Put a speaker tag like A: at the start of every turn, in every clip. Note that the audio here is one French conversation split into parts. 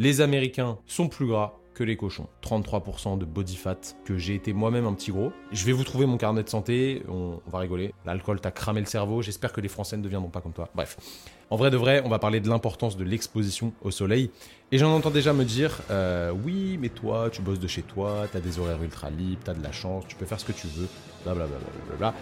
A: Les Américains sont plus gras que les cochons. 33% de body fat, que j'ai été moi-même un petit gros. Je vais vous trouver mon carnet de santé, on, va rigoler. L'alcool t'a cramé le cerveau, j'espère que les Français ne deviendront pas comme toi. Bref. En vrai de vrai, on va parler de l'importance de l'exposition au soleil. Et j'en entends déjà me dire, euh, oui, mais toi, tu bosses de chez toi, t'as des horaires ultra libres, t'as de la chance, tu peux faire ce que tu veux, blablabla. Bla bla bla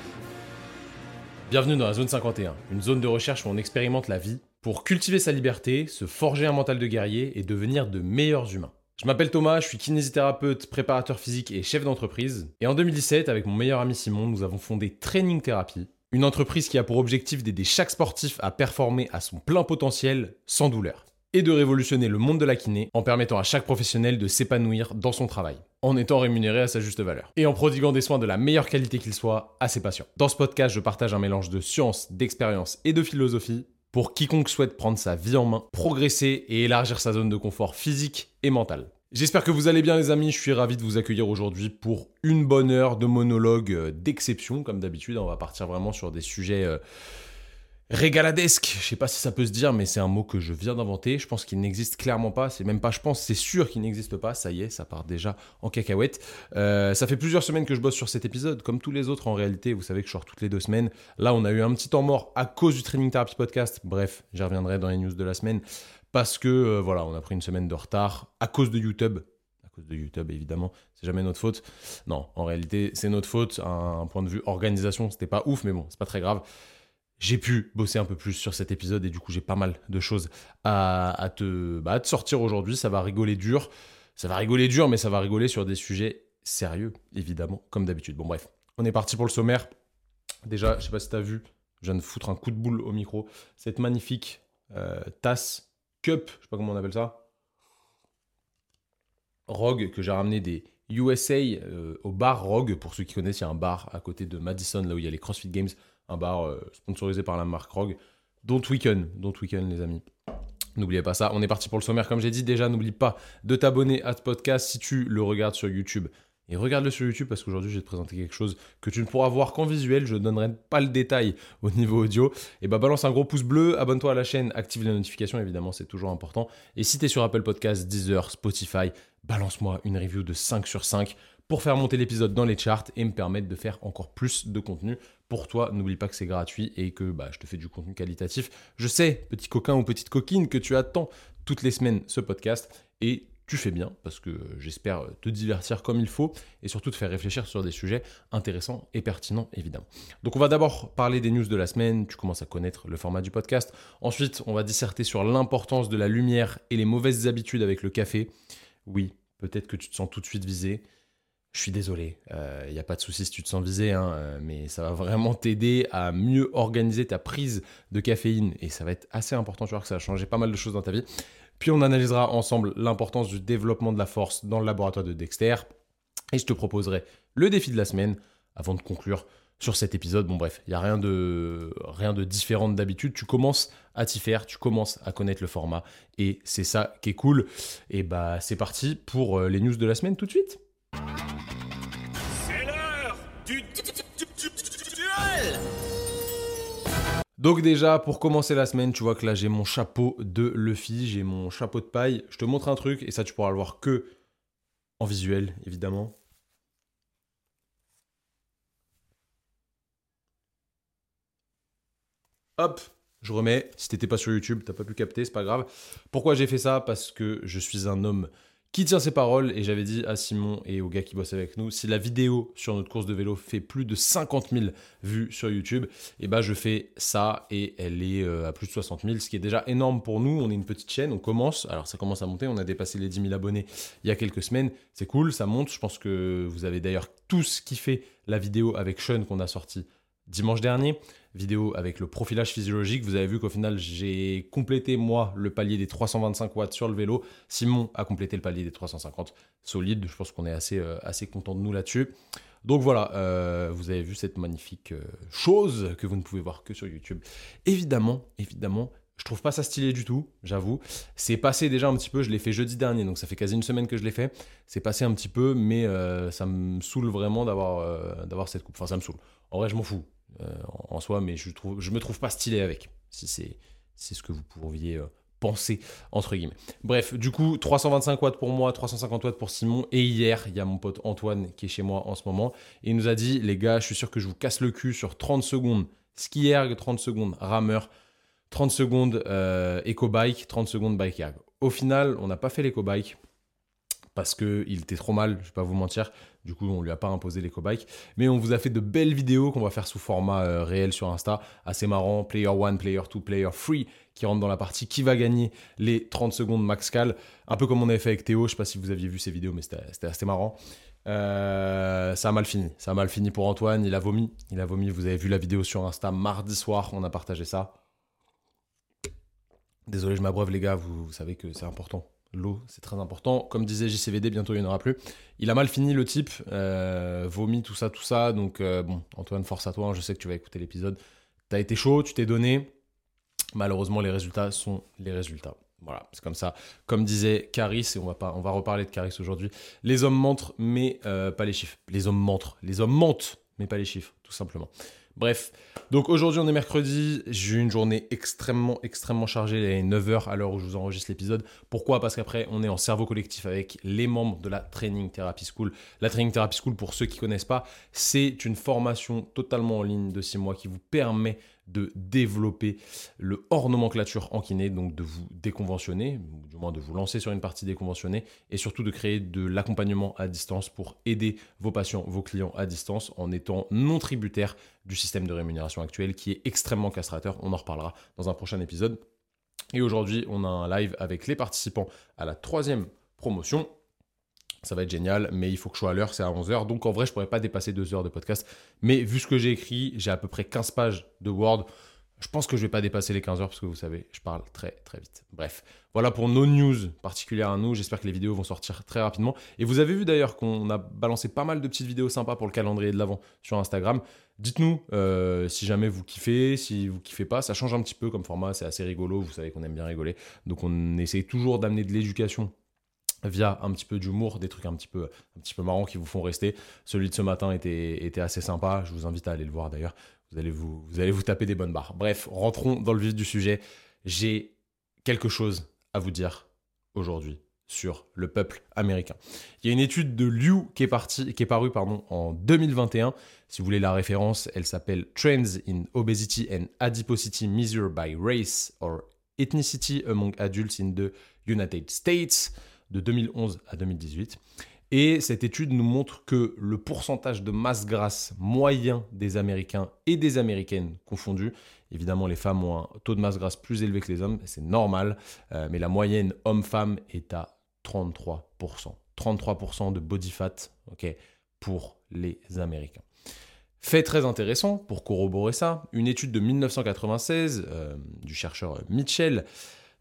A: Bienvenue dans la zone 51, une zone de recherche où on expérimente la vie pour cultiver sa liberté, se forger un mental de guerrier et devenir de meilleurs humains. Je m'appelle Thomas, je suis kinésithérapeute, préparateur physique et chef d'entreprise. Et en 2017, avec mon meilleur ami Simon, nous avons fondé Training Therapy, une entreprise qui a pour objectif d'aider chaque sportif à performer à son plein potentiel sans douleur. Et de révolutionner le monde de la kiné en permettant à chaque professionnel de s'épanouir dans son travail, en étant rémunéré à sa juste valeur. Et en prodiguant des soins de la meilleure qualité qu'il soit à ses patients. Dans ce podcast, je partage un mélange de science, d'expérience et de philosophie pour quiconque souhaite prendre sa vie en main, progresser et élargir sa zone de confort physique et mental. J'espère que vous allez bien les amis, je suis ravi de vous accueillir aujourd'hui pour une bonne heure de monologue euh, d'exception, comme d'habitude, on va partir vraiment sur des sujets euh, régaladesques, je sais pas si ça peut se dire, mais c'est un mot que je viens d'inventer, je pense qu'il n'existe clairement pas, c'est même pas je pense, c'est sûr qu'il n'existe pas, ça y est, ça part déjà en cacahuète. Euh, ça fait plusieurs semaines que je bosse sur cet épisode, comme tous les autres en réalité, vous savez que je sors toutes les deux semaines, là on a eu un petit temps mort à cause du Training Therapy Podcast, bref, j'y reviendrai dans les news de la semaine parce que euh, voilà, on a pris une semaine de retard à cause de YouTube. À cause de YouTube, évidemment, c'est jamais notre faute. Non, en réalité, c'est notre faute. Un, point de vue organisation, c'était pas ouf, mais bon, c'est pas très grave. J'ai pu bosser un peu plus sur cet épisode et du coup, j'ai pas mal de choses à, te, bah, à te sortir aujourd'hui. Ça va rigoler dur. Ça va rigoler dur, mais ça va rigoler sur des sujets sérieux, évidemment, comme d'habitude. Bon, bref, on est parti pour le sommaire. Déjà, je sais pas si tu as vu, je viens de foutre un coup de boule au micro. Cette magnifique euh, tasse cup, je sais pas comment on appelle ça. Rogue, que j'ai ramené des USA euh, au bar Rogue. Pour ceux qui connaissent, il y a un bar à côté de Madison, là où il y a les CrossFit Games. Un bar euh, sponsorisé par la marque Rogue. Don't Weekend, Don't Weekend, les amis. N'oubliez pas ça. On est parti pour le sommaire, comme j'ai dit. Déjà, n'oublie pas de t'abonner à ce podcast si tu le regardes sur YouTube et regarde-le sur YouTube parce qu'aujourd'hui je vais te présenter quelque chose que tu ne pourras voir qu'en visuel, je ne donnerai pas le détail au niveau audio. Et bah balance un gros pouce bleu, abonne-toi à la chaîne, active les notifications évidemment, c'est toujours important. Et si tu es sur Apple Podcasts, Deezer, Spotify, balance-moi une review de 5 sur 5 pour faire monter l'épisode dans les charts et me permettre de faire encore plus de contenu pour toi. N'oublie pas que c'est gratuit et que bah, je te fais du contenu qualitatif. Je sais, petit coquin ou petite coquine, que tu attends toutes les semaines ce podcast et tu fais bien, parce que j'espère te divertir comme il faut, et surtout te faire réfléchir sur des sujets intéressants et pertinents, évidemment. Donc on va d'abord parler des news de la semaine, tu commences à connaître le format du podcast. Ensuite, on va disserter sur l'importance de la lumière et les mauvaises habitudes avec le café. Oui, peut-être que tu te sens tout de suite visé. Je suis désolé, il euh, n'y a pas de souci si tu te sens visé, hein, euh, mais ça va vraiment t'aider à mieux organiser ta prise de caféine, et ça va être assez important, tu vois que ça va changer pas mal de choses dans ta vie. Puis on analysera ensemble l'importance du développement de la force dans le laboratoire de Dexter. Et je te proposerai le défi de la semaine avant de conclure sur cet épisode. Bon bref, il n'y a rien de, rien de différent d'habitude. Tu commences à t'y faire, tu commences à connaître le format. Et c'est ça qui est cool. Et bah c'est parti pour euh, les news de la semaine tout de suite. Donc déjà, pour commencer la semaine, tu vois que là j'ai mon chapeau de Luffy, j'ai mon chapeau de paille. Je te montre un truc et ça tu pourras le voir que en visuel, évidemment. Hop, je remets. Si t'étais pas sur YouTube, t'as pas pu capter, c'est pas grave. Pourquoi j'ai fait ça? Parce que je suis un homme qui tient ses paroles. Et j'avais dit à Simon et aux gars qui bossent avec nous, si la vidéo sur notre course de vélo fait plus de 50 000 vues sur YouTube, eh ben je fais ça et elle est euh, à plus de 60 000, ce qui est déjà énorme pour nous. On est une petite chaîne, on commence, alors ça commence à monter, on a dépassé les 10 000 abonnés il y a quelques semaines. C'est cool, ça monte. Je pense que vous avez d'ailleurs tous kiffé la vidéo avec Sean qu'on a sorti dimanche dernier vidéo avec le profilage physiologique. Vous avez vu qu'au final, j'ai complété moi le palier des 325 watts sur le vélo. Simon a complété le palier des 350 solide. Je pense qu'on est assez, euh, assez content de nous là-dessus. Donc voilà, euh, vous avez vu cette magnifique euh, chose que vous ne pouvez voir que sur YouTube. Évidemment, évidemment, je trouve pas ça stylé du tout, j'avoue. C'est passé déjà un petit peu, je l'ai fait jeudi dernier, donc ça fait quasi une semaine que je l'ai fait. C'est passé un petit peu, mais ça me saoule vraiment d'avoir d'avoir cette coupe. Enfin, ça me saoule. En vrai, je m'en fous. Euh, en soi, mais je me trouve pas stylé avec. Si c'est, c'est ce que vous pourriez euh, penser, entre guillemets. Bref, du coup, 325 watts pour moi, 350 watts pour Simon. Et hier, il y a mon pote Antoine qui est chez moi en ce moment. Et il nous a dit, les gars, je suis sûr que je vous casse le cul sur 30 secondes. Ski erg, 30 secondes. Rameur, 30 secondes euh, éco-bike, 30 secondes bike erg. Au final, on n'a pas fait l'éco-bike parce qu'il était trop mal, je vais pas vous mentir. Du coup, on lui a pas imposé l'éco-bike. Mais on vous a fait de belles vidéos qu'on va faire sous format euh, réel sur Insta. Assez marrant. Player 1, Player 2, Player 3 qui rentre dans la partie qui va gagner les 30 secondes max cal? Un peu comme on avait fait avec Théo. Je sais pas si vous aviez vu ces vidéos, mais c'était assez marrant. Euh, ça a mal fini. Ça a mal fini pour Antoine. Il a vomi. Il a vomi. Vous avez vu la vidéo sur Insta mardi soir. On a partagé ça. Désolé, je m'abreuve, les gars. vous savez que c'est important. L'eau, c'est très important. Comme disait JCVD, bientôt il n'y en aura plus. Il a mal fini le type, euh, vomi, tout ça, tout ça. Donc, euh, bon, Antoine, force à toi. Hein, je sais que tu vas écouter l'épisode. T'as été chaud, tu t'es donné. Malheureusement, les résultats sont les résultats. Voilà, c'est comme ça. Comme disait Caris, et on va, pas, on va reparler de Caris aujourd'hui, les hommes mentent, mais euh, pas les chiffres. Les hommes mentent. Les hommes mentent, mais pas les chiffres, tout simplement. Bref, donc aujourd'hui on est mercredi, j'ai eu une journée extrêmement extrêmement chargée, il est 9h à l'heure où je vous enregistre l'épisode. Pourquoi? Parce qu'après on est en cerveau collectif avec les membres de la Training Therapy School. La Training Therapy School, pour ceux qui ne connaissent pas, c'est une formation totalement en ligne de 6 mois qui vous permet de développer le hors nomenclature en kiné, donc de vous déconventionner, ou du moins de vous lancer sur une partie déconventionnée, et surtout de créer de l'accompagnement à distance pour aider vos patients, vos clients à distance en étant non tributaire du système de rémunération actuel qui est extrêmement castrateur. On en reparlera dans un prochain épisode. Et aujourd'hui, on a un live avec les participants à la troisième promotion ça va être génial, mais il faut que je sois à l'heure, c'est à 11h. Donc en vrai, je pourrais pas dépasser 2 heures de podcast. Mais vu ce que j'ai écrit, j'ai à peu près 15 pages de Word. Je pense que je vais pas dépasser les 15 heures parce que vous savez, je parle très très vite. Bref, voilà pour nos news particulières à nous. J'espère que les vidéos vont sortir très rapidement. Et vous avez vu d'ailleurs qu'on a balancé pas mal de petites vidéos sympas pour le calendrier de l'avant sur Instagram. Dites-nous euh, si jamais vous kiffez, si vous kiffez pas. Ça change un petit peu comme format, c'est assez rigolo. Vous savez qu'on aime bien rigoler. Donc on essaye toujours d'amener de l'éducation via un petit peu d'humour, des trucs un petit peu, un petit peu marrants qui vous font rester. Celui de ce matin était, assez sympa, je vous invite à aller le voir d'ailleurs, vous allez vous, vous allez vous taper des bonnes barres. Bref, rentrons dans le vif du sujet. J'ai quelque chose à vous dire aujourd'hui sur le peuple américain. Il y a une étude de Liu qui est, qui est parue pardon, en 2021. Si vous voulez la référence, elle s'appelle Trends in Obesity and Adiposity Measured by Race or Ethnicity Among Adults in the United States de 2011 à 2018. Et cette étude nous montre que le pourcentage de masse grasse moyen des Américains et des Américaines confondus, évidemment les femmes ont un taux de masse grasse plus élevé que les hommes, c'est normal, euh, mais la moyenne homme-femme est à 33%. 33% de body fat pour les Américains. Fait très intéressant pour corroborer ça, une étude de 1996 euh, du chercheur Mitchell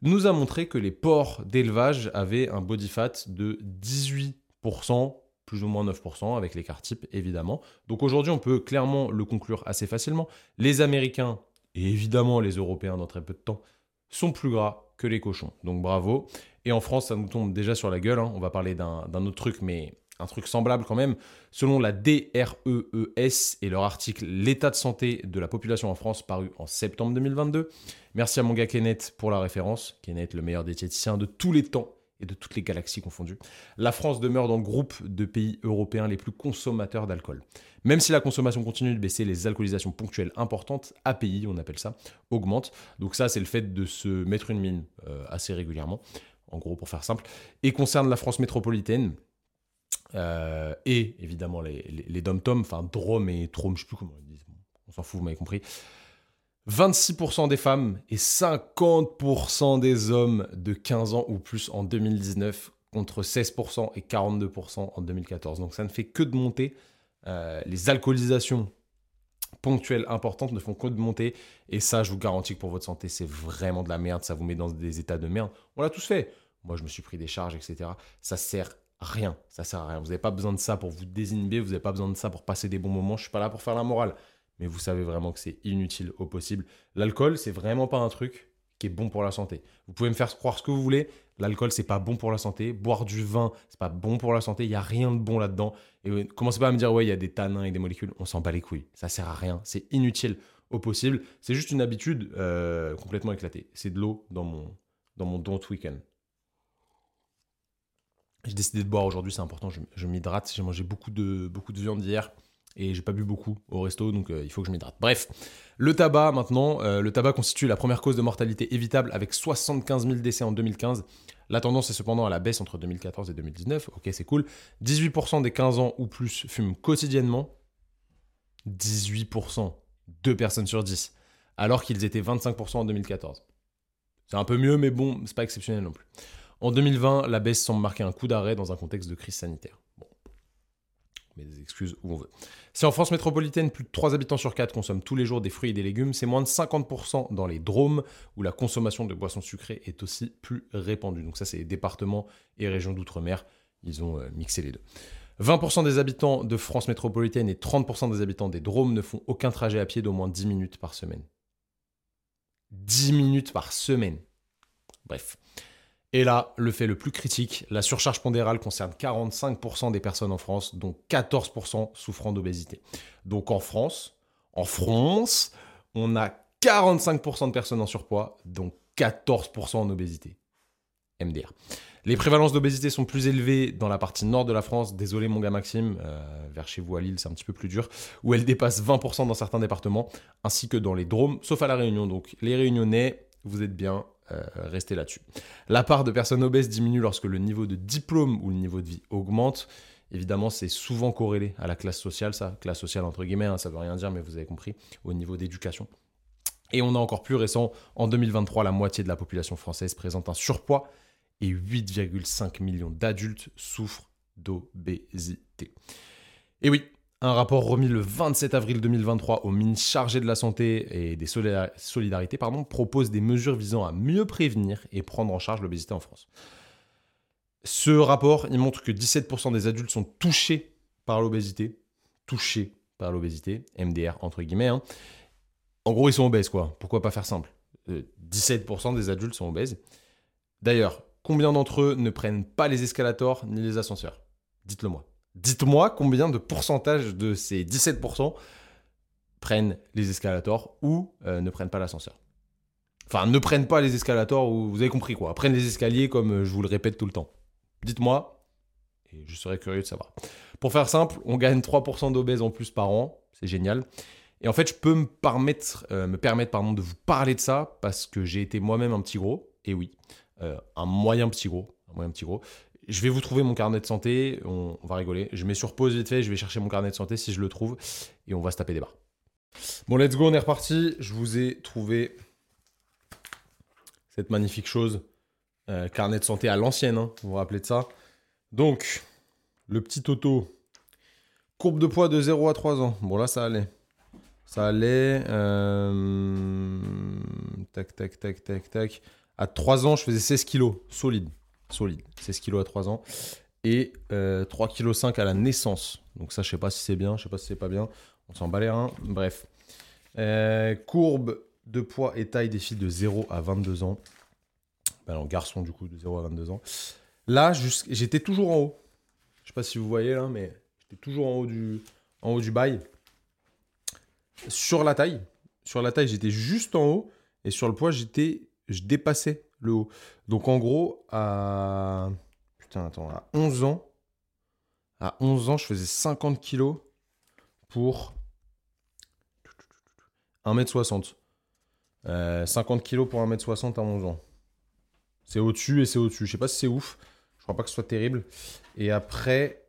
A: nous a montré que les porcs d'élevage avaient un body fat de 18%, plus ou moins 9% avec l'écart type évidemment. Donc aujourd'hui on peut clairement le conclure assez facilement. Les Américains et évidemment les Européens dans très peu de temps sont plus gras que les cochons. Donc bravo. Et en France ça nous tombe déjà sur la gueule. Hein. On va parler d'un autre truc mais un truc semblable quand même. Selon la DREES et leur article L'état de santé de la population en France paru en septembre 2022. Merci à mon gars Kenneth pour la référence. Kenneth, le meilleur diététicien de tous les temps et de toutes les galaxies confondues. La France demeure dans le groupe de pays européens les plus consommateurs d'alcool. Même si la consommation continue de baisser, les alcoolisations ponctuelles importantes, API on appelle ça, augmentent. Donc ça c'est le fait de se mettre une mine euh, assez régulièrement, en gros pour faire simple, et concerne la France métropolitaine, euh, et évidemment les, les, dom-tom, enfin Drôme et Trôme, je sais plus comment ils disent, on s'en fout, vous m'avez compris. 26% des femmes et 50% des hommes de 15 ans ou plus en 2019 contre 16% et 42% en 2014. Donc ça ne fait que de monter. Euh, les alcoolisations ponctuelles importantes ne font que de monter. Et ça, je vous garantis que pour votre santé, c'est vraiment de la merde. Ça vous met dans des états de merde. On l'a tous fait. Moi, je me suis pris des charges, etc. Ça sert rien. Ça sert à rien. Vous n'avez pas besoin de ça pour vous désinhiber, vous n'avez pas besoin de ça pour passer des bons moments. Je suis pas là pour faire la morale, mais vous savez vraiment que c'est inutile au possible. L'alcool, c'est vraiment pas un truc qui est bon pour la santé. Vous pouvez me faire croire ce que vous voulez, l'alcool c'est pas bon pour la santé, boire du vin c'est pas bon pour la santé, il y a rien de bon là-dedans. Et commencez pas à me dire ouais il y a des tanins et des molécules, on s'en bat les couilles, ça sert à rien, c'est inutile au possible. C'est juste une habitude euh, complètement éclatée. C'est de l'eau dans mon dans mon don't week-end. J'ai décidé de boire aujourd'hui, c'est important, je, m'hydrate. J'ai mangé beaucoup de, beaucoup de viande hier et j'ai pas bu beaucoup au resto, donc euh, il faut que je m'hydrate. Bref, le tabac maintenant, euh, le tabac constitue la première cause de mortalité évitable avec 75 000 décès en 2015. La tendance est cependant à la baisse entre 2014 et 2019, ok c'est cool. 18% des 15 ans ou plus fument quotidiennement. 18%, 2 personnes sur 10, alors qu'ils étaient 25% en 2014. C'est un peu mieux, mais bon, c'est pas exceptionnel non plus. En 2020, la baisse semble marquer un coup d'arrêt dans un contexte de crise sanitaire. Bon. Mais des excuses où on veut. Si en France métropolitaine, plus de 3 habitants sur 4 consomment tous les jours des fruits et des légumes, c'est moins de 50% dans les Drômes, où la consommation de boissons sucrées est aussi plus répandue. Donc ça, c'est les départements et régions d'outre-mer. Ils ont euh, mixé les deux. 20% des habitants de France métropolitaine et 30% des habitants des Drômes ne font aucun trajet à pied d'au moins 10 minutes par semaine. 10 minutes par semaine. Bref. Et là, le fait le plus critique, la surcharge pondérale concerne 45% des personnes en France, dont 14% souffrant d'obésité. Donc en France, en France, on a 45% de personnes en surpoids, dont 14% en obésité. MDR. Les prévalences d'obésité sont plus élevées dans la partie nord de la France, désolé mon gars Maxime, euh, vers chez vous à Lille c'est un petit peu plus dur, où elles dépassent 20% dans certains départements, ainsi que dans les Drômes, sauf à la Réunion. Donc les Réunionnais, vous êtes bien, euh, restez là-dessus. La part de personnes obèses diminue lorsque le niveau de diplôme ou le niveau de vie augmente. Évidemment, c'est souvent corrélé à la classe sociale, ça, classe sociale entre guillemets, hein, ça veut rien dire, mais vous avez compris, au niveau d'éducation. Et on a encore plus récent, en 2023, la moitié de la population française présente un surpoids et 8,5 millions d'adultes souffrent d'obésité. Et oui, un rapport remis le 27 avril 2023 au ministre chargé de la Santé et des Solidarités propose des mesures visant à mieux prévenir et prendre en charge l'obésité en France. Ce rapport, il montre que 17% des adultes sont touchés par l'obésité. Touchés par l'obésité, MDR entre guillemets. Hein. En gros, ils sont obèses, quoi. Pourquoi pas faire simple? 17% euh, des adultes sont obèses. D'ailleurs, combien d'entre eux ne prennent pas les escalators ni les ascenseurs? Dites-le moi. Dites-moi combien de pourcentage de ces 17% prennent les escalators ou euh, ne prennent pas l'ascenseur. Enfin, ne prennent pas les escalators ou vous avez compris quoi. Prennent les escaliers comme euh, je vous le répète tout le temps. Dites-moi et je serais curieux de savoir. Pour faire simple, on gagne 3% d'obèses en plus par an. C'est génial. Et en fait, je peux me permettre, euh, de vous parler de ça parce que j'ai été moi-même un petit gros. Et oui, un moyen petit gros. Un moyen petit gros. Je vais vous trouver mon carnet de santé, on, va rigoler. Je mets sur pause vite fait, je vais chercher mon carnet de santé si je le trouve et on va se taper des barres. Bon, let's go, on est reparti. Je vous ai trouvé cette magnifique chose. Euh, carnet de santé à l'ancienne, hein, vous vous rappelez de ça. Donc, le petit Toto. Courbe de poids de 0 à 3 ans. Bon, là, ça allait. Ça allait. Euh, tac, tac, tac, tac, tac. À 3 ans, je faisais 16 kilos. Solide solide. 16 kg à 3 ans. Et euh, 3,5 kg à la naissance. Donc ça, je sais pas si c'est bien, je sais pas si c'est pas bien. On s'en bat les. Bref. Euh, courbe de poids et taille des filles de 0 à 22 ans. Ben non, garçon du coup de 0 à 22 ans. Là, j'étais toujours en haut. Je sais pas si vous voyez là, mais j'étais toujours en haut du, en haut du bail. Sur la taille, sur la taille, j'étais juste en haut. Et sur le poids, j'étais, je dépassais le haut. Donc en gros, à. Putain, attends, à 11 ans, à 11 ans, je faisais 50 kilos pour 1m60. 50 kilos pour 1m60 à 11 ans. C'est au-dessus et c'est au-dessus. Je sais pas si c'est ouf. Je crois pas que ce soit terrible. Et après,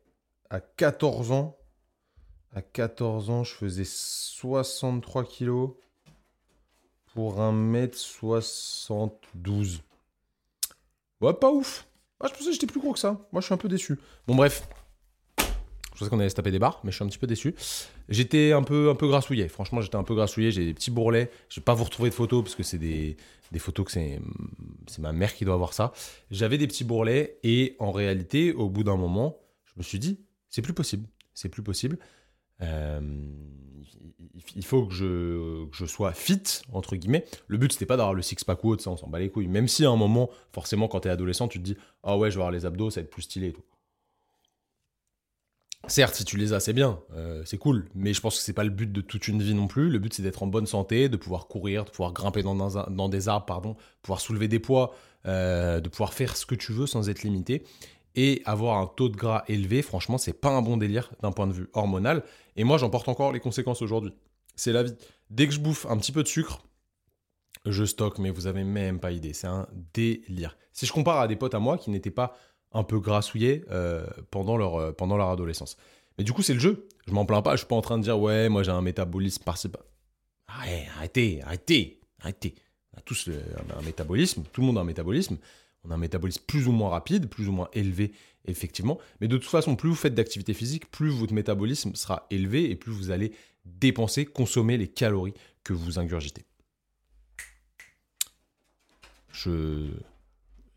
A: à 14 ans, à 14 ans, je faisais 63 kilos pour 1m72. Ouais, pas ouf. Ah, je pensais que j'étais plus gros que ça. Moi, je suis un peu déçu. Bon, bref. Je pensais qu'on allait se taper des barres, mais je suis un petit peu déçu. J'étais un peu, un peu grassouillé. Franchement, j'étais un peu grassouillé. J'ai des petits bourrelets. Je vais pas vous retrouver de photos parce que c'est des, des photos que c'est, c'est ma mère qui doit avoir ça. J'avais des petits bourrelets et en réalité, au bout d'un moment, je me suis dit, c'est plus possible. C'est plus possible. Euh, il faut que je, sois fit, entre guillemets. Le but, c'était pas d'avoir le six-pack ou autre, ça, on s'en bat les couilles. Même si à un moment, forcément, quand t'es adolescent, tu te dis Ah ouais, je vais avoir les abdos, ça va être plus stylé et tout. Certes, si tu les as, c'est bien, euh, c'est cool, mais je pense que c'est pas le but de toute une vie non plus. Le but, c'est d'être en bonne santé, de pouvoir courir, de pouvoir grimper dans, dans, des arbres, pardon, pouvoir soulever des poids, euh, de pouvoir faire ce que tu veux sans être limité. Et avoir un taux de gras élevé, franchement, c'est pas un bon délire d'un point de vue hormonal. Et moi, j'en porte encore les conséquences aujourd'hui. C'est la vie. Dès que je bouffe un petit peu de sucre, je stocke, mais vous avez même pas idée. C'est un délire. Si je compare à des potes à moi qui n'étaient pas un peu grassouillés euh, pendant, leur, euh, pendant leur adolescence. Mais du coup, c'est le jeu. Je m'en plains pas. Je suis pas en train de dire, ouais, moi j'ai un métabolisme par-ci. arrêtez, arrêtez, arrêtez. On a tous un métabolisme. Tout le monde a un métabolisme. On a un métabolisme plus ou moins rapide, plus ou moins élevé, effectivement. Mais de toute façon, plus vous faites d'activité physique, plus votre métabolisme sera élevé et plus vous allez dépenser, consommer les calories que vous ingurgitez. Je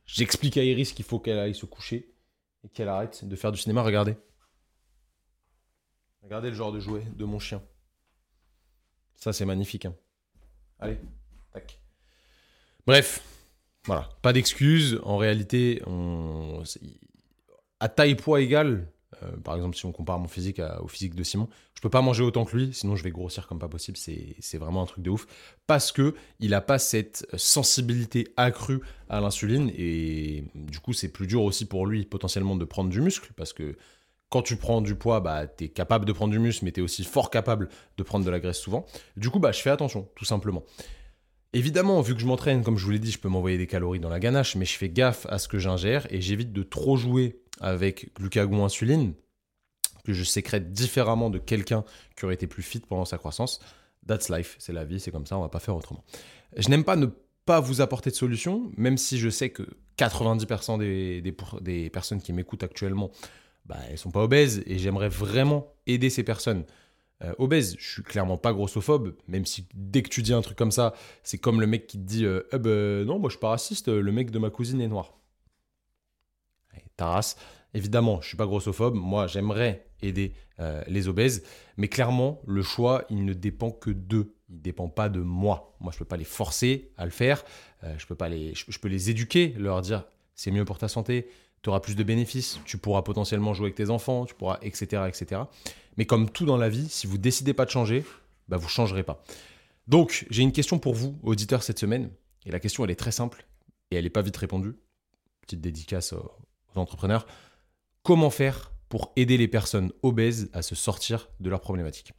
A: j'explique à Iris qu'il faut qu'elle aille se coucher et qu'elle arrête de faire du cinéma. Regardez. Regardez le genre de jouet de mon chien. Ça, c'est magnifique. Hein. Allez, tac. Bref, voilà. Pas d'excuses. En réalité, on... à taille poids égale, euh, par exemple, si on compare mon physique au physique de Simon, je peux pas manger autant que lui, sinon je vais grossir comme pas possible. C'est vraiment un truc de ouf. Parce que il a pas cette sensibilité accrue à l'insuline et du coup, c'est plus dur aussi pour lui potentiellement de prendre du muscle parce que quand tu prends du poids, bah, tu es capable de prendre du muscle, mais tu es aussi fort capable de prendre de la graisse souvent. Du coup, bah, je fais attention, tout simplement. Évidemment, vu que je m'entraîne, comme je vous l'ai dit, je peux m'envoyer des calories dans la ganache, mais je fais gaffe à ce que j'ingère et j'évite de trop jouer avec glucagon-insuline, que je sécrète différemment de quelqu'un qui aurait été plus fit pendant sa croissance. That's life, c'est la vie, c'est comme ça, on va pas faire autrement. Je n'aime pas ne pas vous apporter de solution, même si je sais que 90% des, des, personnes qui m'écoutent actuellement, bah, elles sont pas obèses et j'aimerais vraiment aider ces personnes euh, obèse. Je suis clairement pas grossophobe, même si dès que tu dis un truc comme ça, c'est comme le mec qui te dit euh, eh ben, Non, moi je suis pas raciste, le mec de ma cousine est noir. ta race. Évidemment, je suis pas grossophobe. Moi, j'aimerais aider euh, les obèses, mais clairement, le choix, il ne dépend que d'eux. Il ne dépend pas de moi. Moi, je peux pas les forcer à le faire. je peux pas les, je peux les éduquer, leur dire c'est mieux pour ta santé, tu auras plus de bénéfices, tu pourras potentiellement jouer avec tes enfants, tu pourras, etc., etc. Mais comme tout dans la vie, si vous décidez pas de changer, bah vous changerez pas. Donc, j'ai une question pour vous, auditeurs, cette semaine. Et la question, elle est très simple et elle n'est pas vite répondue. Petite dédicace aux entrepreneurs. Comment faire pour aider les personnes obèses à se sortir de leurs problématiques?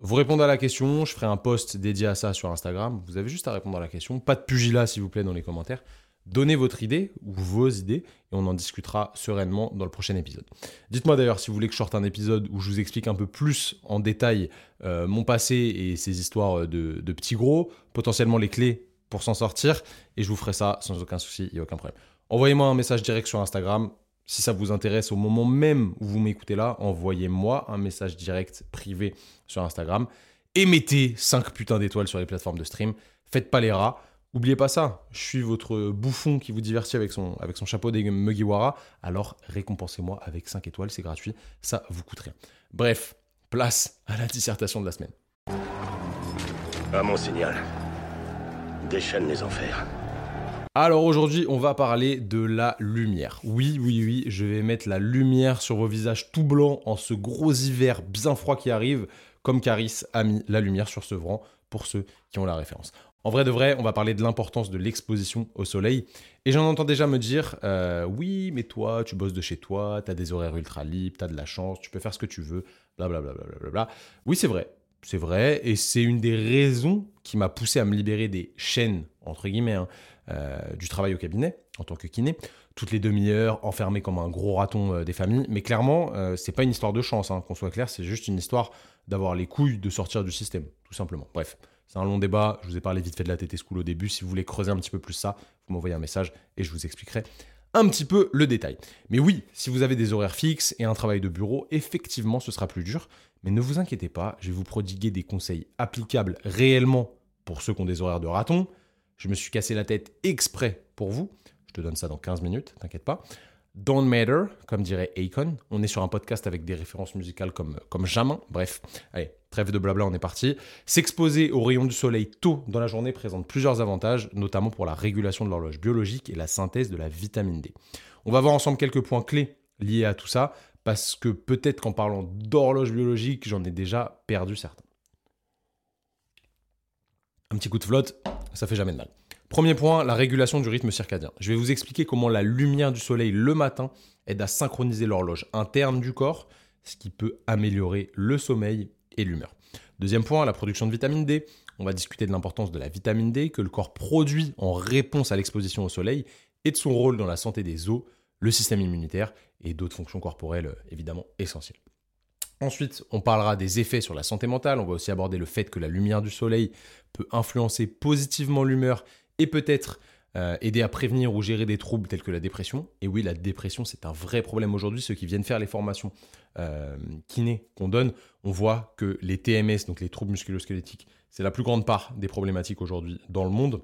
A: Vous répondez à la question, je ferai un post dédié à ça sur Instagram. Vous avez juste à répondre à la question. Pas de pugilat, s'il vous plaît, dans les commentaires. Donnez votre idée ou vos idées et on en discutera sereinement dans le prochain épisode. Dites-moi d'ailleurs si vous voulez que je sorte un épisode où je vous explique un peu plus en détail euh, mon passé et ces histoires de, petits gros, potentiellement les clés pour s'en sortir et je vous ferai ça sans aucun souci, a aucun problème. Envoyez-moi un message direct sur Instagram. Si ça vous intéresse au moment même où vous m'écoutez là, envoyez-moi un message direct privé sur Instagram et mettez 5 putains d'étoiles sur les plateformes de stream. Faites pas les rats. Oubliez pas ça, je suis votre bouffon qui vous divertit avec son, avec son chapeau des Mugiwara, alors récompensez-moi avec 5 étoiles, c'est gratuit, ça vous coûte rien. Bref, place à la dissertation de la semaine.
B: À mon signal, déchaîne les enfers.
A: Alors aujourd'hui, on va parler de la lumière. Oui, oui, oui, je vais mettre la lumière sur vos visages tout blancs en ce gros hiver bien froid qui arrive, comme Caris a mis la lumière sur ce vent pour ceux qui ont la référence. En vrai de vrai, on va parler de l'importance de l'exposition au soleil. Et j'en entends déjà me dire, euh, oui, mais toi, tu bosses de chez toi, tu as des horaires ultra libres, tu as de la chance, tu peux faire ce que tu veux, blablabla. Bla, bla, Oui, c'est vrai, c'est vrai, et c'est une des raisons qui m'a poussé à me libérer des chaînes, entre guillemets, hein, euh, du travail au cabinet, en tant que kiné, toutes les demi-heures, enfermé comme un gros raton euh, des familles. Mais clairement, c'est pas une histoire de chance, hein, qu'on soit clair, c'est juste une histoire d'avoir les couilles de sortir du système, tout simplement. Bref. C'est un long débat. Je vous ai parlé vite fait de la TT School au début. Si vous voulez creuser un petit peu plus ça, vous m'envoyez un message et je vous expliquerai un petit peu le détail. Mais oui, si vous avez des horaires fixes et un travail de bureau, effectivement, ce sera plus dur. Mais ne vous inquiétez pas, je vais vous prodiguer des conseils applicables réellement pour ceux qui ont des horaires de raton. Je me suis cassé la tête exprès pour vous. Je te donne ça dans 15 minutes, t'inquiète pas. Don't Matter, comme dirait Akon. On est sur un podcast avec des références musicales comme, comme. Bref, allez, trêve de blabla, on est parti. S'exposer aux rayons du soleil tôt dans la journée présente plusieurs avantages, notamment pour la régulation de l'horloge biologique et la synthèse de la vitamine D. On va voir ensemble quelques points clés liés à tout ça, parce que peut-être qu'en parlant d'horloge biologique, j'en ai déjà perdu certains. Un petit coup de flotte, ça fait jamais de mal. Premier point, la régulation du rythme circadien. Je vais vous expliquer comment la lumière du soleil le matin aide à synchroniser l'horloge interne du corps, ce qui peut améliorer le sommeil l'humeur. Deuxième point, la production de vitamine D. On va discuter de l'importance de la vitamine D que le corps produit en réponse à l'exposition au soleil et de son rôle dans la santé des os, le système immunitaire et d'autres fonctions corporelles euh, évidemment essentielles. Ensuite, on parlera des effets sur la santé mentale. On va aussi aborder le fait que la lumière du soleil peut influencer positivement l'humeur et peut-être euh, aider à prévenir ou gérer des troubles tels que la dépression. Et oui, la dépression, c'est un vrai problème aujourd'hui. Ceux qui viennent faire les formations euh, qu'on donne, on voit que les TMS, donc les troubles musculo-squelettiques, c'est la plus grande part des problématiques aujourd'hui dans le monde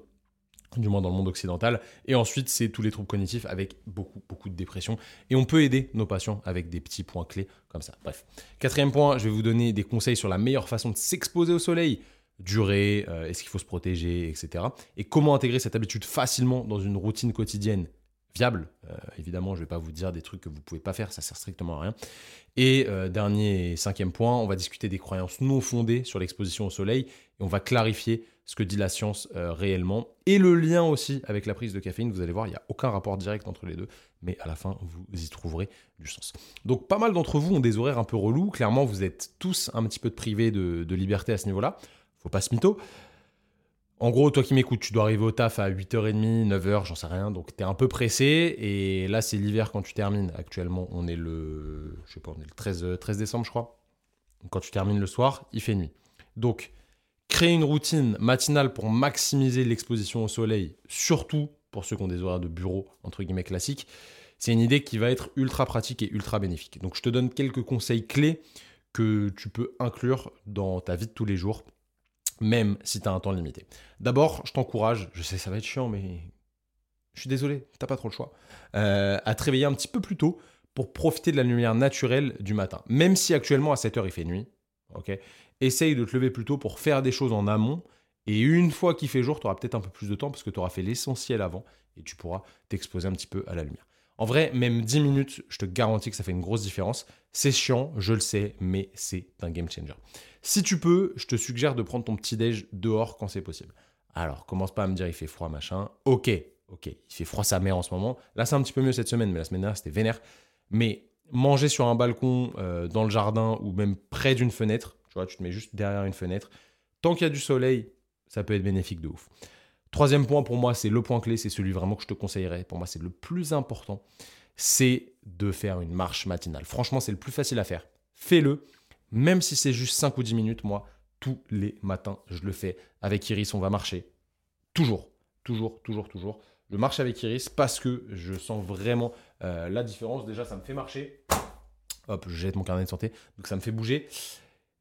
A: du moins dans le monde occidental. Et ensuite, c'est tous les troubles cognitifs avec beaucoup, beaucoup de dépression. Et on peut aider nos patients avec des petits points clés comme ça. Bref. Quatrième point, je vais vous donner des conseils sur la meilleure façon de s'exposer au soleil durée, euh, est-ce qu'il faut se protéger, etc. Et comment intégrer cette habitude facilement dans une routine quotidienne viable? Euh, évidemment, je ne vais pas vous dire des trucs que vous ne pouvez pas faire, ça sert strictement à rien. Et euh, dernier cinquième point, on va discuter des croyances non fondées sur l'exposition au soleil et on va clarifier ce que dit la science réellement et le lien aussi avec la prise de caféine. Vous allez voir, il n'y a aucun rapport direct entre les deux, mais à la fin, vous y trouverez du sens. Donc, pas mal d'entre vous ont des horaires un peu relous. Clairement, vous êtes tous un petit peu privés de liberté à ce niveau-là faut pas se mytho. En gros, toi qui m'écoutes, tu dois arriver au taf à 8h30, 9h, j'en sais rien, donc tu es un peu pressé. Et là, c'est l'hiver quand tu termines. Actuellement, on est le, je sais pas, le 13, 13 décembre, je crois. quand tu termines le soir, il fait nuit. Donc, créer une routine matinale pour maximiser l'exposition au soleil, surtout pour ceux qui ont des horaires de bureau, entre guillemets, classiques, c'est une idée qui va être ultra pratique et ultra bénéfique. Donc, je te donne quelques conseils clés que tu peux inclure dans ta vie de tous les jours même si tu as un temps limité. D'abord, je t'encourage, je sais ça va être chiant, mais je suis désolé, t'as pas trop le choix, euh, à te réveiller un petit peu plus tôt pour profiter de la lumière naturelle du matin. Même si actuellement à 7h il fait nuit, ok essaye de te lever plus tôt pour faire des choses en amont. Et une fois qu'il fait jour, tu auras peut-être un peu plus de temps parce que tu auras fait l'essentiel avant et tu pourras t'exposer un petit peu à la lumière. En vrai, même 10 minutes, je te garantis que ça fait une grosse différence. C'est chiant, je le sais, mais c'est un game changer. Si tu peux, je te suggère de prendre ton petit déj dehors quand c'est possible. Alors, commence pas à me dire il fait froid, machin. Ok, ok, il fait froid sa mère en ce moment. Là, c'est un petit peu mieux cette semaine, mais la semaine dernière, c'était vénère. Mais manger sur un balcon, euh, dans le jardin ou même près d'une fenêtre, tu vois, tu te mets juste derrière une fenêtre. Tant qu'il y a du soleil, ça peut être bénéfique de ouf. Troisième point pour moi, c'est le point clé, c'est celui vraiment que je te conseillerais. Pour moi, c'est le plus important, c'est de faire une marche matinale. Franchement, c'est le plus facile à faire. Fais-le. Même si c'est juste 5 ou 10 minutes, moi, tous les matins, je le fais. Avec Iris, on va marcher. Toujours, toujours, toujours, toujours. Je marche avec Iris parce que je sens vraiment euh, la différence. Déjà, ça me fait marcher. Hop, je jette mon carnet de santé. Donc, ça me fait bouger.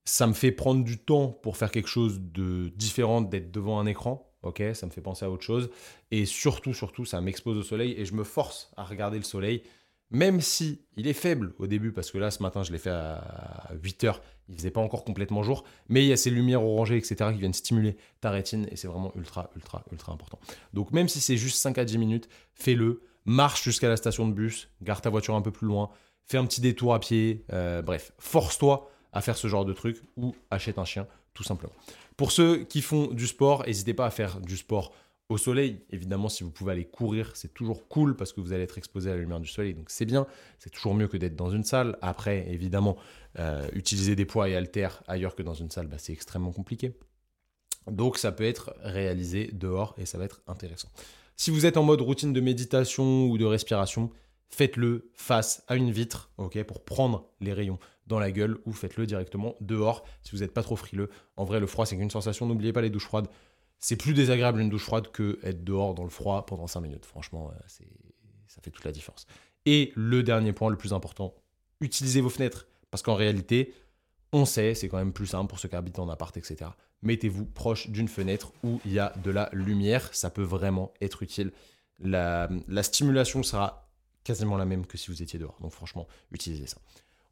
A: Ça me fait prendre du temps pour faire quelque chose de différent d'être devant un écran. Ok, ça me fait penser à autre chose. Et surtout, surtout, ça m'expose au soleil et je me force à regarder le soleil même si il est faible au début, parce que là, ce matin, je l'ai fait à 8 heures, il faisait pas encore complètement jour, mais il y a ces lumières orangées, etc., qui viennent stimuler ta rétine, et c'est vraiment ultra, ultra, ultra important. Donc même si c'est juste 5 à 10 minutes, fais-le, marche jusqu'à la station de bus, garde ta voiture un peu plus loin, fais un petit détour à pied, euh, bref, force-toi à faire ce genre de truc, ou achète un chien, tout simplement. Pour ceux qui font du sport, n'hésitez pas à faire du sport au soleil. Évidemment, si vous pouvez aller courir, c'est toujours cool parce que vous allez être exposé à la lumière du soleil, donc c'est bien. C'est toujours mieux que d'être dans une salle. Après, évidemment, euh, utiliser des poids et haltères ailleurs que dans une salle, bah, c'est extrêmement compliqué. Donc ça peut être réalisé dehors et ça va être intéressant. Si vous êtes en mode routine de méditation ou de respiration, faites-le face à une vitre, ok, pour prendre les rayons dans la gueule ou faites-le directement dehors si vous n'êtes pas trop frileux. En vrai, le froid, c'est qu'une sensation. N'oubliez pas les douches froides c'est plus désagréable une douche froide que être dehors dans le froid pendant 5 minutes. Franchement, euh, ça fait toute la différence. Et le dernier point, le plus important, utilisez vos fenêtres. Parce qu'en réalité, on sait, c'est quand même plus simple pour ceux qui habitent en appart, etc. Mettez-vous proche d'une fenêtre où il y a de la lumière. Ça peut vraiment être utile. La stimulation sera quasiment la même que si vous étiez dehors. Donc franchement, utilisez ça.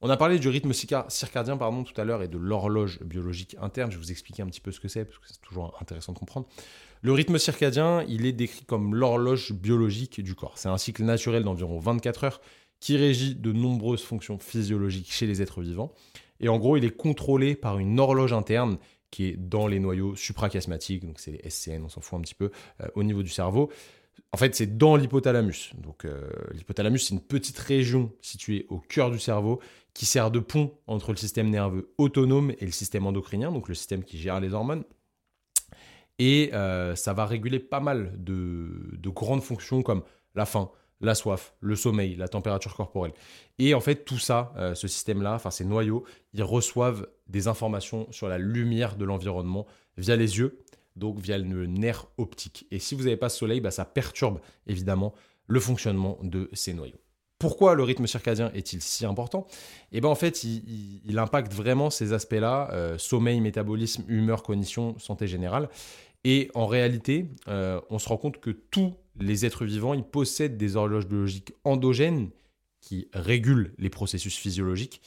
A: On a parlé du rythme circadien pardon, tout à l'heure et de l'horloge biologique interne. Je vais vous expliquer un petit peu ce que c'est, parce que c'est toujours intéressant de comprendre. Le rythme circadien, il est décrit comme l'horloge biologique du corps. C'est un cycle naturel d'environ 24 heures qui régit de nombreuses fonctions physiologiques chez les êtres vivants. Et en gros, il est contrôlé par une horloge interne qui est dans les noyaux suprachiasmatiques, donc c'est les SCN, on s'en fout un petit peu, euh, au niveau du cerveau. En fait, c'est dans l'hypothalamus. Donc, euh, l'hypothalamus, c'est une petite région située au cœur du cerveau qui sert de pont entre le système nerveux autonome et le système endocrinien, donc le système qui gère les hormones. Et euh, ça va réguler pas mal de, de, grandes fonctions comme la faim, la soif, le sommeil, la température corporelle. Et en fait, tout ça, euh, ce système-là, enfin ces noyaux, ils reçoivent des informations sur la lumière de l'environnement via les yeux, donc via le nerf optique. Et si vous n'avez pas ce soleil, bah, ça perturbe évidemment le fonctionnement de ces noyaux. Pourquoi le rythme circadien est-il si important? Eh bien en fait, il, impacte vraiment ces aspects-là, euh, sommeil, métabolisme, humeur, cognition, santé générale. Et en réalité, euh, on se rend compte que tous les êtres vivants, ils possèdent des horloges biologiques endogènes qui régulent les processus physiologiques,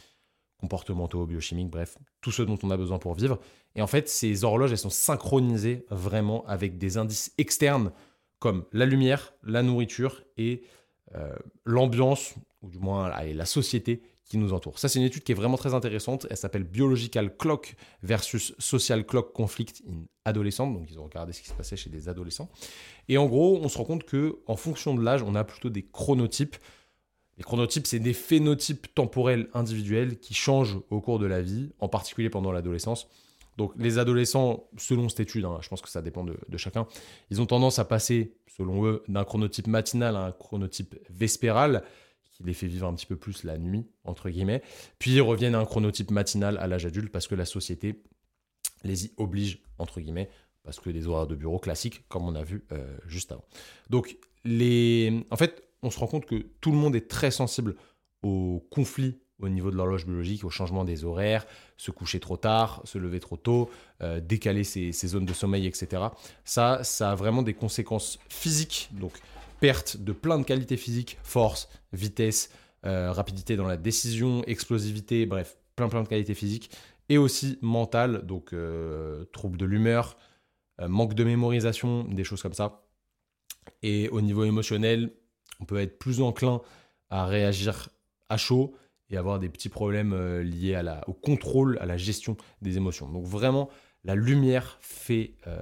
A: comportementaux, biochimiques, bref, tout ce dont on a besoin pour vivre. Et en fait, ces horloges, elles sont synchronisées vraiment avec des indices externes comme la lumière, la nourriture et euh, l'ambiance, ou du moins la société qui nous entoure. Ça, c'est une étude qui est vraiment très intéressante. Elle s'appelle Biological Clock versus Social Clock Conflict in Adolescents. Donc, ils ont regardé ce qui se passait chez des adolescents. Et en gros, on se rend compte que en fonction de l'âge, on a plutôt des chronotypes. Les chronotypes, c'est des phénotypes temporels individuels qui changent au cours de la vie, en particulier pendant l'adolescence. Donc les adolescents, selon cette étude, hein, je pense que ça dépend de, chacun, ils ont tendance à passer, selon eux, d'un chronotype matinal à un chronotype vespéral, qui les fait vivre un petit peu plus la nuit, entre guillemets. Puis ils reviennent à un chronotype matinal à l'âge adulte parce que la société les y oblige, entre guillemets, parce que des horaires de bureau classiques, comme on a vu euh, juste avant. Donc, les... en fait, on se rend compte que tout le monde est très sensible au conflit au niveau de l'horloge biologique, au changement des horaires, se coucher trop tard, se lever trop tôt, euh, décaler ses, zones de sommeil, etc. Ça, ça a vraiment des conséquences physiques, donc perte de plein de qualités physiques, force, vitesse, euh, rapidité dans la décision, explosivité, bref, plein plein de qualités physiques, et aussi mentales, donc troubles de l'humeur, euh, manque de mémorisation, des choses comme ça. Et au niveau émotionnel, on peut être plus enclin à réagir à chaud et avoir des petits problèmes euh, liés au contrôle, à la gestion des émotions. Donc vraiment, la lumière fait, euh,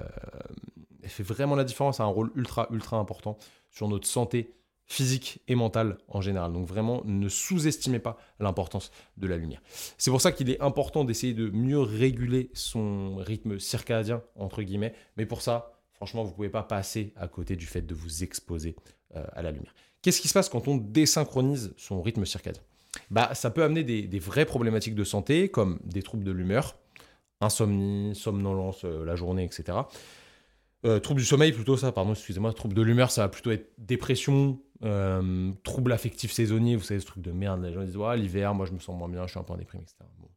A: fait vraiment la différence, a un rôle ultra, ultra important sur notre santé physique et mentale en général. Donc vraiment, ne sous-estimez pas l'importance de la lumière. C'est pour ça qu'il est important d'essayer de mieux réguler son rythme circadien, entre guillemets. Mais pour ça, franchement, vous ne pouvez pas passer à côté du fait de vous exposer euh, à la lumière. Qu'est-ce qui se passe quand on désynchronise son rythme circadien? Bah, Ça peut amener des, vraies problématiques de santé, comme des troubles de l'humeur, insomnie, somnolence euh, la journée, etc. Euh, trouble du sommeil, plutôt ça, pardon, excusez-moi. Trouble de l'humeur, ça va plutôt être dépression, euh, trouble affectif saisonnier, vous savez, ce truc de merde. Les gens disent, ouais, l'hiver, moi je me sens moins bien, je suis un peu en déprime, etc. Bon.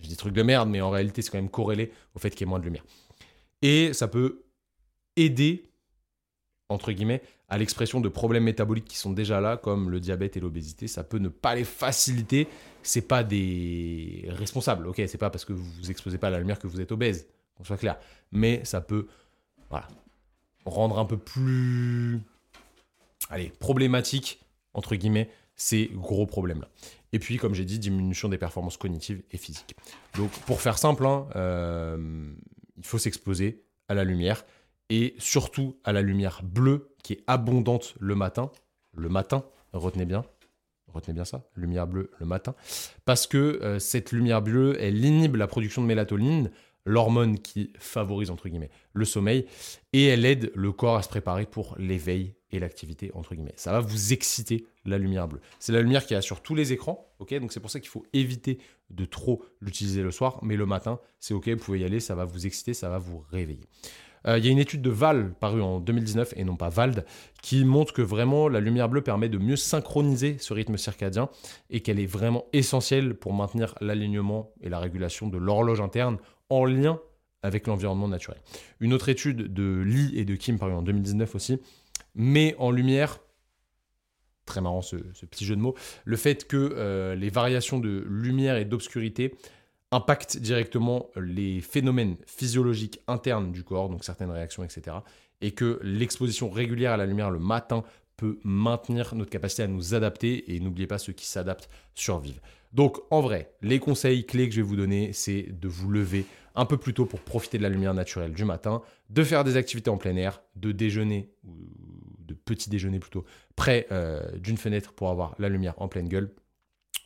A: Je dis truc de merde, mais en réalité, c'est quand même corrélé au fait qu'il y ait moins de lumière. Et ça peut aider, entre guillemets, à l'expression de problèmes métaboliques qui sont déjà là, comme le diabète et l'obésité. Ça peut ne pas les faciliter. C'est pas des responsables, ok? C'est pas parce que vous vous exposez pas à la lumière que vous êtes obèse, qu'on soit clair. Mais ça peut rendre un peu plus allez, problématique, entre guillemets, ces gros problèmes-là. Et puis, comme j'ai dit, diminution des performances cognitives et physiques. Donc, pour faire simple, hein, euh, il faut s'exposer à la lumière et surtout à la lumière bleue qui est abondante le matin. Le matin, retenez bien. Retenez bien ça, lumière bleue le matin. Parce que euh, cette lumière bleue, elle inhibe la production de mélatonine, l'hormone qui favorise entre le sommeil et elle aide le corps à se préparer pour l'éveil et l'activité entre guillemets. Ça va vous exciter la lumière bleue. C'est la lumière qui a sur tous les écrans, ok? Donc c'est pour ça qu'il faut éviter de trop l'utiliser le soir, mais le matin c'est ok, vous pouvez y aller, ça va vous exciter, ça va vous réveiller. Euh, il y a une étude de Val parue en 2019 et non pas Vald qui montre que vraiment la lumière bleue permet de mieux synchroniser ce rythme circadien et qu'elle est vraiment essentielle pour maintenir l'alignement et la régulation de l'horloge interne en lien avec l'environnement naturel. Une autre étude de Lee et de Kim, parue en 2019 aussi, met en lumière, très marrant ce, petit jeu de mots, le fait que euh, les variations de lumière et d'obscurité impactent directement les phénomènes physiologiques internes du corps, donc certaines réactions, etc. Et que l'exposition régulière à la lumière le matin peut maintenir notre capacité à nous adapter et n'oubliez pas ceux qui s'adaptent survivent. Donc en vrai, les conseils clés que je vais vous donner, c'est de vous lever un peu plus tôt pour profiter de la lumière naturelle du matin, de faire des activités en plein air, de déjeuner, ou de petit déjeuner plutôt, près euh, d'une fenêtre pour avoir la lumière en pleine gueule,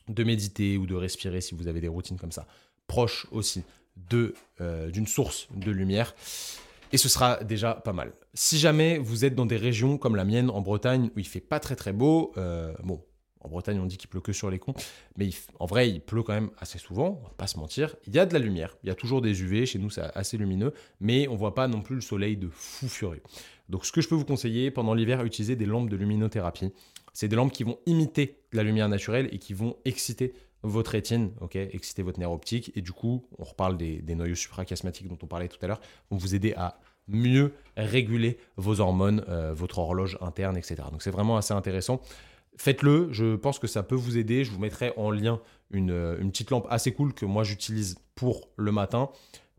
A: de méditer ou de respirer si vous avez des routines comme ça, proche aussi de euh, d'une source de lumière. Et ce sera déjà pas mal. Si jamais vous êtes dans des régions comme la mienne en Bretagne où il fait pas très très beau, euh, bon, en Bretagne, on dit qu'il pleut que sur les cons, mais en vrai, il pleut quand même assez souvent, on va pas se mentir. Il y a de la lumière, il y a toujours des UV, chez nous c'est assez lumineux, mais on voit pas non plus le soleil de fou furieux. Donc ce que je peux vous conseiller pendant l'hiver, utiliser des lampes de luminothérapie. C'est des lampes qui vont imiter la lumière naturelle et qui vont exciter votre rétine, ok, exciter votre nerf optique, et du coup, on reparle des, noyaux suprachiasmatiques dont on parlait tout à l'heure, vont vous aider à mieux réguler vos hormones, euh, votre horloge interne, etc. Donc c'est vraiment assez intéressant. Faites-le, je pense que ça peut vous aider. Je vous mettrai en lien une, euh, petite lampe assez cool que moi j'utilise pour le matin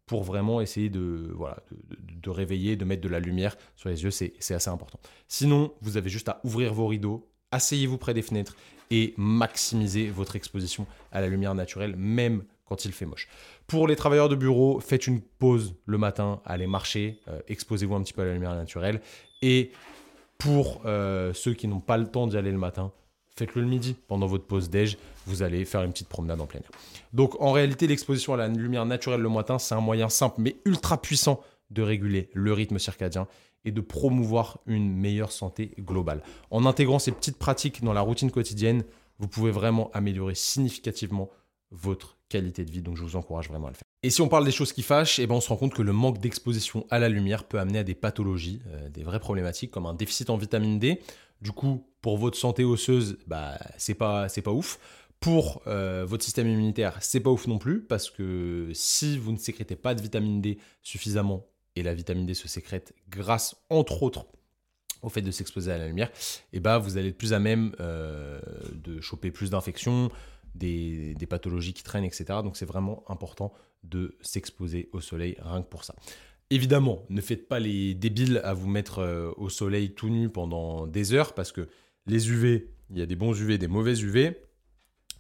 A: pour vraiment essayer de, voilà, de, réveiller, de mettre de la lumière sur les yeux, c'est assez important. Sinon, vous avez juste à ouvrir vos rideaux, asseyez-vous près des fenêtres et maximisez votre exposition à la lumière naturelle, même quand il fait moche. Pour les travailleurs de bureau, faites une pause le matin, allez marcher, euh, exposez-vous un petit peu à la lumière naturelle et pour euh, ceux qui n'ont pas le temps d'y aller le matin, faites-le le midi. Pendant votre pause déj, vous allez faire une petite promenade en plein air. Donc en réalité, l'exposition à la lumière naturelle le matin, c'est un moyen simple mais ultra puissant de réguler le rythme circadien et de promouvoir une meilleure santé globale. En intégrant ces petites pratiques dans la routine quotidienne, vous pouvez vraiment améliorer significativement votre qualité de vie. Donc je vous encourage vraiment à le faire. Et si on parle des choses qui fâchent, eh ben on se rend compte que le manque d'exposition à la lumière peut amener à des pathologies, euh, des vraies problématiques comme un déficit en vitamine D. Du coup, pour votre santé osseuse, bah, c'est pas, pas ouf. Pour euh, votre système immunitaire, c'est pas ouf non plus, parce que si vous ne sécrétez pas de vitamine D suffisamment, et la vitamine D se sécrète grâce, entre autres, au fait de s'exposer à la lumière, et eh bah, vous allez être plus à même euh, de choper plus d'infections, des, pathologies qui traînent, etc. Donc c'est vraiment important de s'exposer au soleil rien que pour ça. Évidemment, ne faites pas les débiles à vous mettre euh, au soleil tout nu pendant des heures parce que les UV, il y a des bons UV, des mauvais UV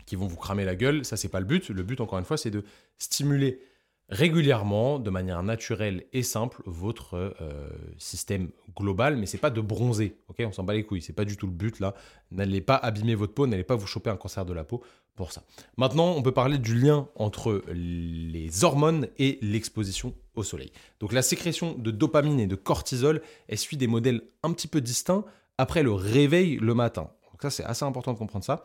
A: qui vont vous cramer la gueule. Ça, c'est pas le but. Le but, encore une fois, c'est de stimuler régulièrement, de manière naturelle et simple, votre euh, système global, mais c'est pas de bronzer, On s'en bat les couilles, c'est pas du tout le but là. N'allez pas abîmer votre peau, n'allez pas vous choper un cancer de la peau pour ça. Maintenant, on peut parler du lien entre les hormones et l'exposition au soleil. Donc la sécrétion de dopamine et de cortisol, elle suit des modèles un petit peu distincts après le réveil le matin. Donc ça, c'est assez important de comprendre ça.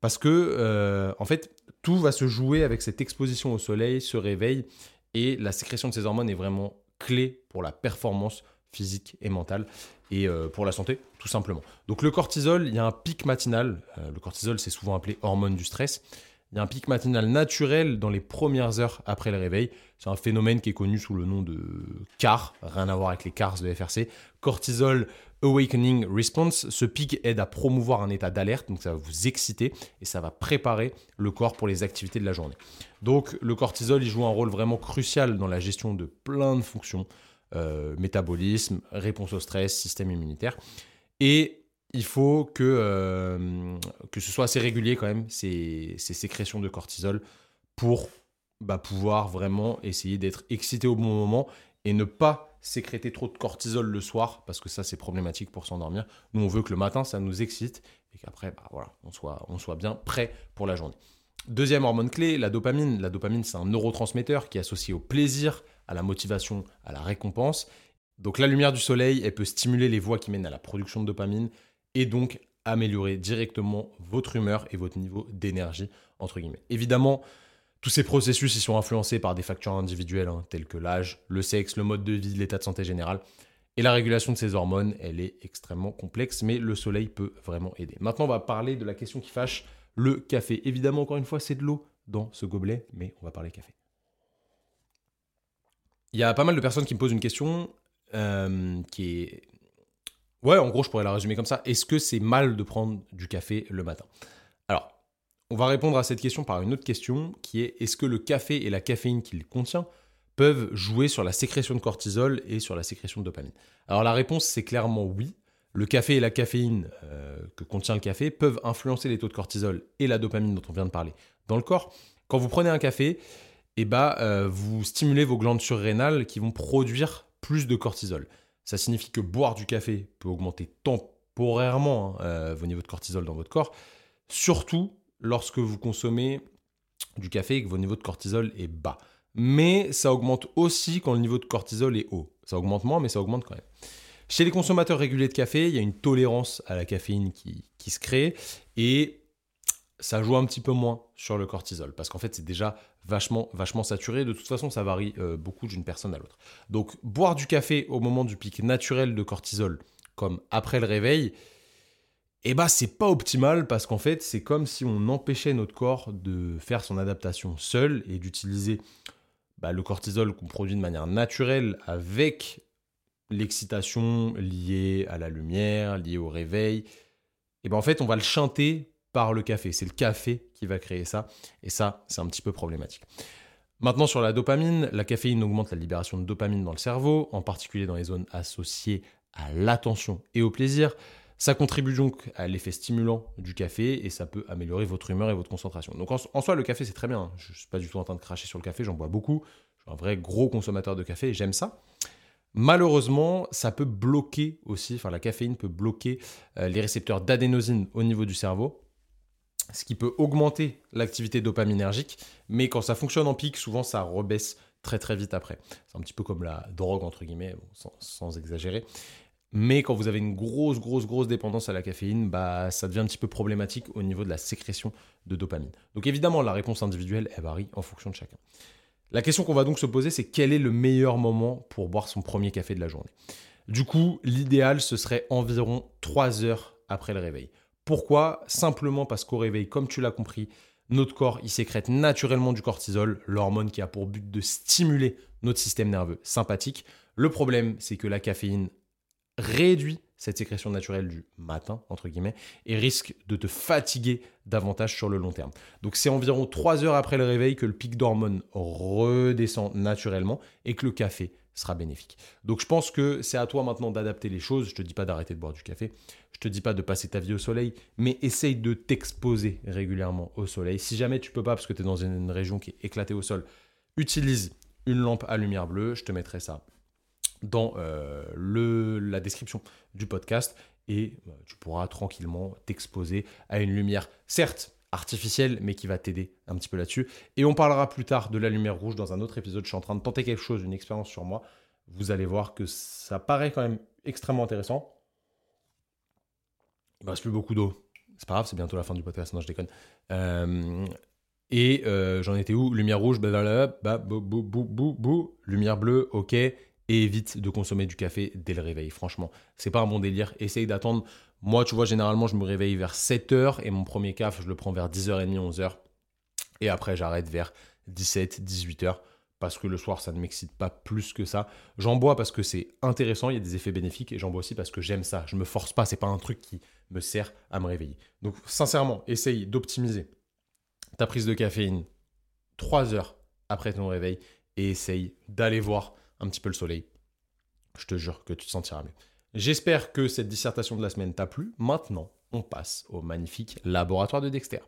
A: Parce que, euh, en fait, tout va se jouer avec cette exposition au soleil, ce réveil, et la sécrétion de ces hormones est vraiment clé pour la performance physique et mentale et euh, pour la santé, tout simplement. Donc le cortisol, il y a un pic matinal. Euh, le cortisol, c'est souvent appelé hormone du stress. Il y a un pic matinal naturel dans les premières heures après le réveil. C'est un phénomène qui est connu sous le nom de CAR, rien à voir avec les CARS de FRC. Cortisol Awakening Response. Ce pic aide à promouvoir un état d'alerte, donc ça va vous exciter et ça va préparer le corps pour les activités de la journée. Donc le cortisol, il joue un rôle vraiment crucial dans la gestion de plein de fonctions. Euh, métabolisme, réponse au stress, système immunitaire. Et il faut que, euh, que ce soit assez régulier quand même, ces, sécrétions de cortisol, pour bah, pouvoir vraiment essayer d'être excité au bon moment et ne pas sécréter trop de cortisol le soir, parce que ça c'est problématique pour s'endormir. Nous on veut que le matin ça nous excite et qu'après bah, voilà, on, soit, on soit bien prêt pour la journée. Deuxième hormone clé, la dopamine. La dopamine c'est un neurotransmetteur qui est associé au plaisir, à la motivation, à la récompense. Donc la lumière du soleil, elle peut stimuler les voies qui mènent à la production de dopamine et donc améliorer directement votre humeur et votre niveau d'énergie, entre guillemets. Évidemment, tous ces processus ils sont influencés par des facteurs individuels hein, tels que l'âge, le sexe, le mode de vie, l'état de santé général. Et la régulation de ces hormones, elle est extrêmement complexe, mais le soleil peut vraiment aider. Maintenant, on va parler de la question qui fâche, le café. Évidemment, encore une fois, c'est de l'eau dans ce gobelet, mais on va parler café. Il y a pas mal de personnes qui me posent une question euh, qui est Ouais, en gros, je pourrais la résumer comme ça. Est-ce que c'est mal de prendre du café le matin? Alors, on va répondre à cette question par une autre question qui est est-ce que le café et la caféine qu'il contient peuvent jouer sur la sécrétion de cortisol et sur la sécrétion de dopamine? Alors la réponse c'est clairement oui. Le café et la caféine euh, que contient le café peuvent influencer les taux de cortisol et la dopamine dont on vient de parler dans le corps. Quand vous prenez un café, eh bah, euh, vous stimulez vos glandes surrénales qui vont produire plus de cortisol. Ça signifie que boire du café peut augmenter temporairement hein, euh, vos niveaux de cortisol dans votre corps, surtout lorsque vous consommez du café et que votre niveau de cortisol est bas. Mais ça augmente aussi quand le niveau de cortisol est haut. Ça augmente moins, mais ça augmente quand même. Chez les consommateurs réguliers de café, il y a une tolérance à la caféine qui, qui se crée et ça joue un petit peu moins sur le cortisol parce qu'en fait c'est déjà vachement, vachement saturé. De toute façon, ça varie euh, beaucoup d'une personne à l'autre. Donc, boire du café au moment du pic naturel de cortisol, comme après le réveil, eh ben, c'est pas optimal parce qu'en fait, c'est comme si on empêchait notre corps de faire son adaptation seul et d'utiliser bah, le cortisol qu'on produit de manière naturelle avec l'excitation liée à la lumière, liée au réveil. Et eh ben en fait, on va le chanter par le café. C'est le café qui va créer ça. Et ça, c'est un petit peu problématique. Maintenant, sur la dopamine, la caféine augmente la libération de dopamine dans le cerveau, en particulier dans les zones associées à l'attention et au plaisir. Ça contribue donc à l'effet stimulant du café et ça peut améliorer votre humeur et votre concentration. Donc en, soi, le café, c'est très bien. Je ne suis pas du tout en train de cracher sur le café, j'en bois beaucoup. Je suis un vrai gros consommateur de café et j'aime ça. Malheureusement, ça peut bloquer aussi, enfin la caféine peut bloquer euh, les récepteurs d'adénosine au niveau du cerveau ce qui peut augmenter l'activité dopaminergique, mais quand ça fonctionne en pic, souvent ça rebaisse très très vite après. C'est un petit peu comme la drogue, entre guillemets, sans, exagérer. Mais quand vous avez une grosse, grosse, grosse dépendance à la caféine, bah, ça devient un petit peu problématique au niveau de la sécrétion de dopamine. Donc évidemment, la réponse individuelle, elle varie en fonction de chacun. La question qu'on va donc se poser, c'est quel est le meilleur moment pour boire son premier café de la journée? Du coup, l'idéal, ce serait environ 3 heures après le réveil. Pourquoi? Simplement parce qu'au réveil, comme tu l'as compris, notre corps, il sécrète naturellement du cortisol, l'hormone qui a pour but de stimuler notre système nerveux sympathique. Le problème, c'est que la caféine réduit cette sécrétion naturelle du matin, entre guillemets, et risque de te fatiguer davantage sur le long terme. Donc c'est environ 3 heures après le réveil que le pic d'hormones redescend naturellement et que le café sera bénéfique. Donc je pense que c'est à toi maintenant d'adapter les choses. Je te dis pas d'arrêter de boire du café. Je te dis pas de passer ta vie au soleil, mais essaye de t'exposer régulièrement au soleil. Si jamais tu peux pas parce que tu es dans une région qui est éclatée au sol, utilise une lampe à lumière bleue. Je te mettrai ça dans euh, le, la description du podcast et euh, tu pourras tranquillement t'exposer à une lumière, certes artificielle, mais qui va t'aider un petit peu là-dessus. Et on parlera plus tard de la lumière rouge dans un autre épisode. Je suis en train de tenter quelque chose, une expérience sur moi. Vous allez voir que ça paraît quand même extrêmement intéressant. Il ne reste plus beaucoup d'eau. C'est pas grave, c'est bientôt la fin du podcast. Non, je déconne. Euh, et euh, j'en étais où? Lumière rouge, bah, bah, bou, bou, bou, bou. Lumière bleue, ok. Et évite de consommer du café dès le réveil. Franchement, c'est pas un bon délire. Essaye d'attendre moi, tu vois, généralement, je me réveille vers 7h et mon premier café, je le prends vers 10h30, 11h. Et après, j'arrête vers 17, 18h parce que le soir, ça ne m'excite pas plus que ça. J'en bois parce que c'est intéressant, il y a des effets bénéfiques et j'en bois aussi parce que j'aime ça. Je me force pas, c'est pas un truc qui me sert à me réveiller. Donc, sincèrement, essaye d'optimiser ta prise de caféine 3 heures après ton réveil et essaye d'aller voir un petit peu le soleil. Je te jure que tu te sentiras mieux. J'espère que cette dissertation de la semaine t'a plu. Maintenant, on passe au magnifique laboratoire de Dexter.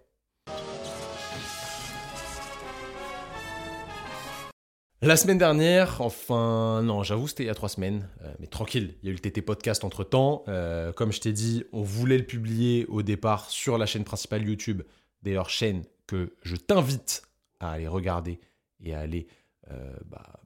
A: La semaine dernière, enfin non, j'avoue c'était il y a trois semaines, euh, mais tranquille, il y a eu le TT podcast entre temps. Euh, comme je t'ai dit, on voulait le publier au départ sur la chaîne principale YouTube, d'ailleurs chaîne que je t'invite à aller regarder et à aller euh, bah,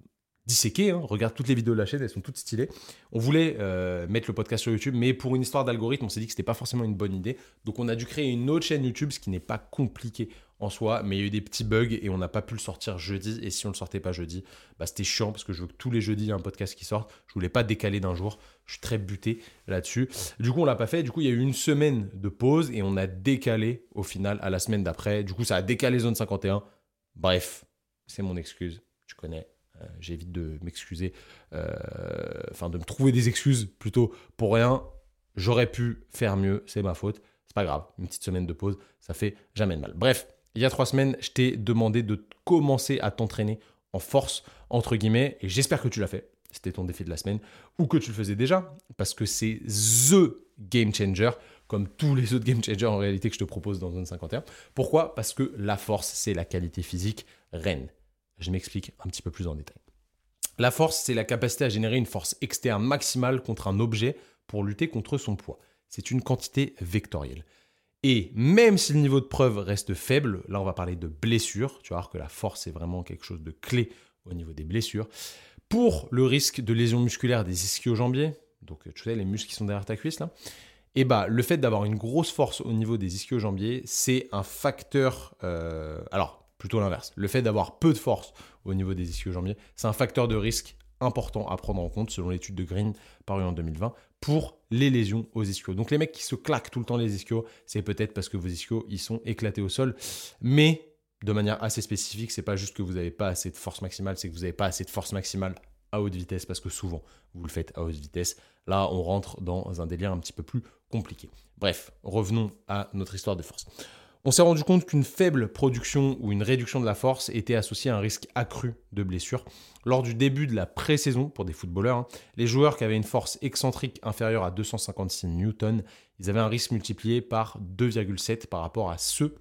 A: disséqué. Hein. Regarde toutes les vidéos de la chaîne, elles sont toutes stylées. On voulait euh, mettre le podcast sur YouTube, mais pour une histoire d'algorithme, on s'est dit que c'était pas forcément une bonne idée. Donc on a dû créer une autre chaîne YouTube, ce qui n'est pas compliqué en soi, mais il y a eu des petits bugs et on n'a pas pu le sortir jeudi. Et si on le sortait pas jeudi, bah, c'était chiant parce que je veux que tous les jeudis il y ait un podcast qui sorte. Je voulais pas décaler d'un jour. Je suis très buté là-dessus. Du coup, on l'a pas fait. Du coup, il y a eu une semaine de pause et on a décalé au final à la semaine d'après. Du coup, ça a décalé zone 51. Bref, c'est mon excuse. Tu connais. Euh, j'évite de m'excuser, euh, enfin de me trouver des excuses plutôt pour rien. J'aurais pu faire mieux, c'est ma faute. C'est pas grave, une petite semaine de pause, ça fait jamais de mal. Bref, il y a trois semaines, je t'ai demandé de commencer à t'entraîner en force, entre guillemets, et j'espère que tu l'as fait. C'était ton défi de la semaine, ou que tu le faisais déjà, parce que c'est THE game changer, comme tous les autres game changers en réalité que je te propose dans Zone 51. Pourquoi? Parce que la force, c'est la qualité physique reine Je m'explique un petit peu plus en détail. La force, c'est la capacité à générer une force externe maximale contre un objet pour lutter contre son poids. C'est une quantité vectorielle. Et même si le niveau de preuve reste faible, là on va parler de blessure, tu vas voir que la force est vraiment quelque chose de clé au niveau des blessures. Pour le risque de lésion musculaire des ischio-jambiers, donc tu sais les muscles qui sont derrière ta cuisse et eh bah le fait d'avoir une grosse force au niveau des ischio-jambiers, c'est un facteur. Euh, alors plutôt l'inverse. Le fait d'avoir peu de force au niveau des ischio-jambiers, c'est un facteur de risque important à prendre en compte selon l'étude de Green parue en 2020 pour les lésions aux ischios. Donc les mecs qui se claquent tout le temps les ischios, c'est peut-être parce que vos ischios ils sont éclatés au sol, mais de manière assez spécifique, c'est pas juste que vous n'avez pas assez de force maximale, c'est que vous n'avez pas assez de force maximale à haute vitesse parce que souvent vous le faites à haute vitesse. Là, on rentre dans un délire un petit peu plus compliqué. Bref, revenons à notre histoire de force. On s'est rendu compte qu'une faible production ou une réduction de la force était associée à un risque accru de blessure. Lors du début de la pré-saison pour des footballeurs, hein, les joueurs qui avaient une force excentrique inférieure à 256 newtons, ils avaient un risque multiplié par 2,7 par rapport à ceux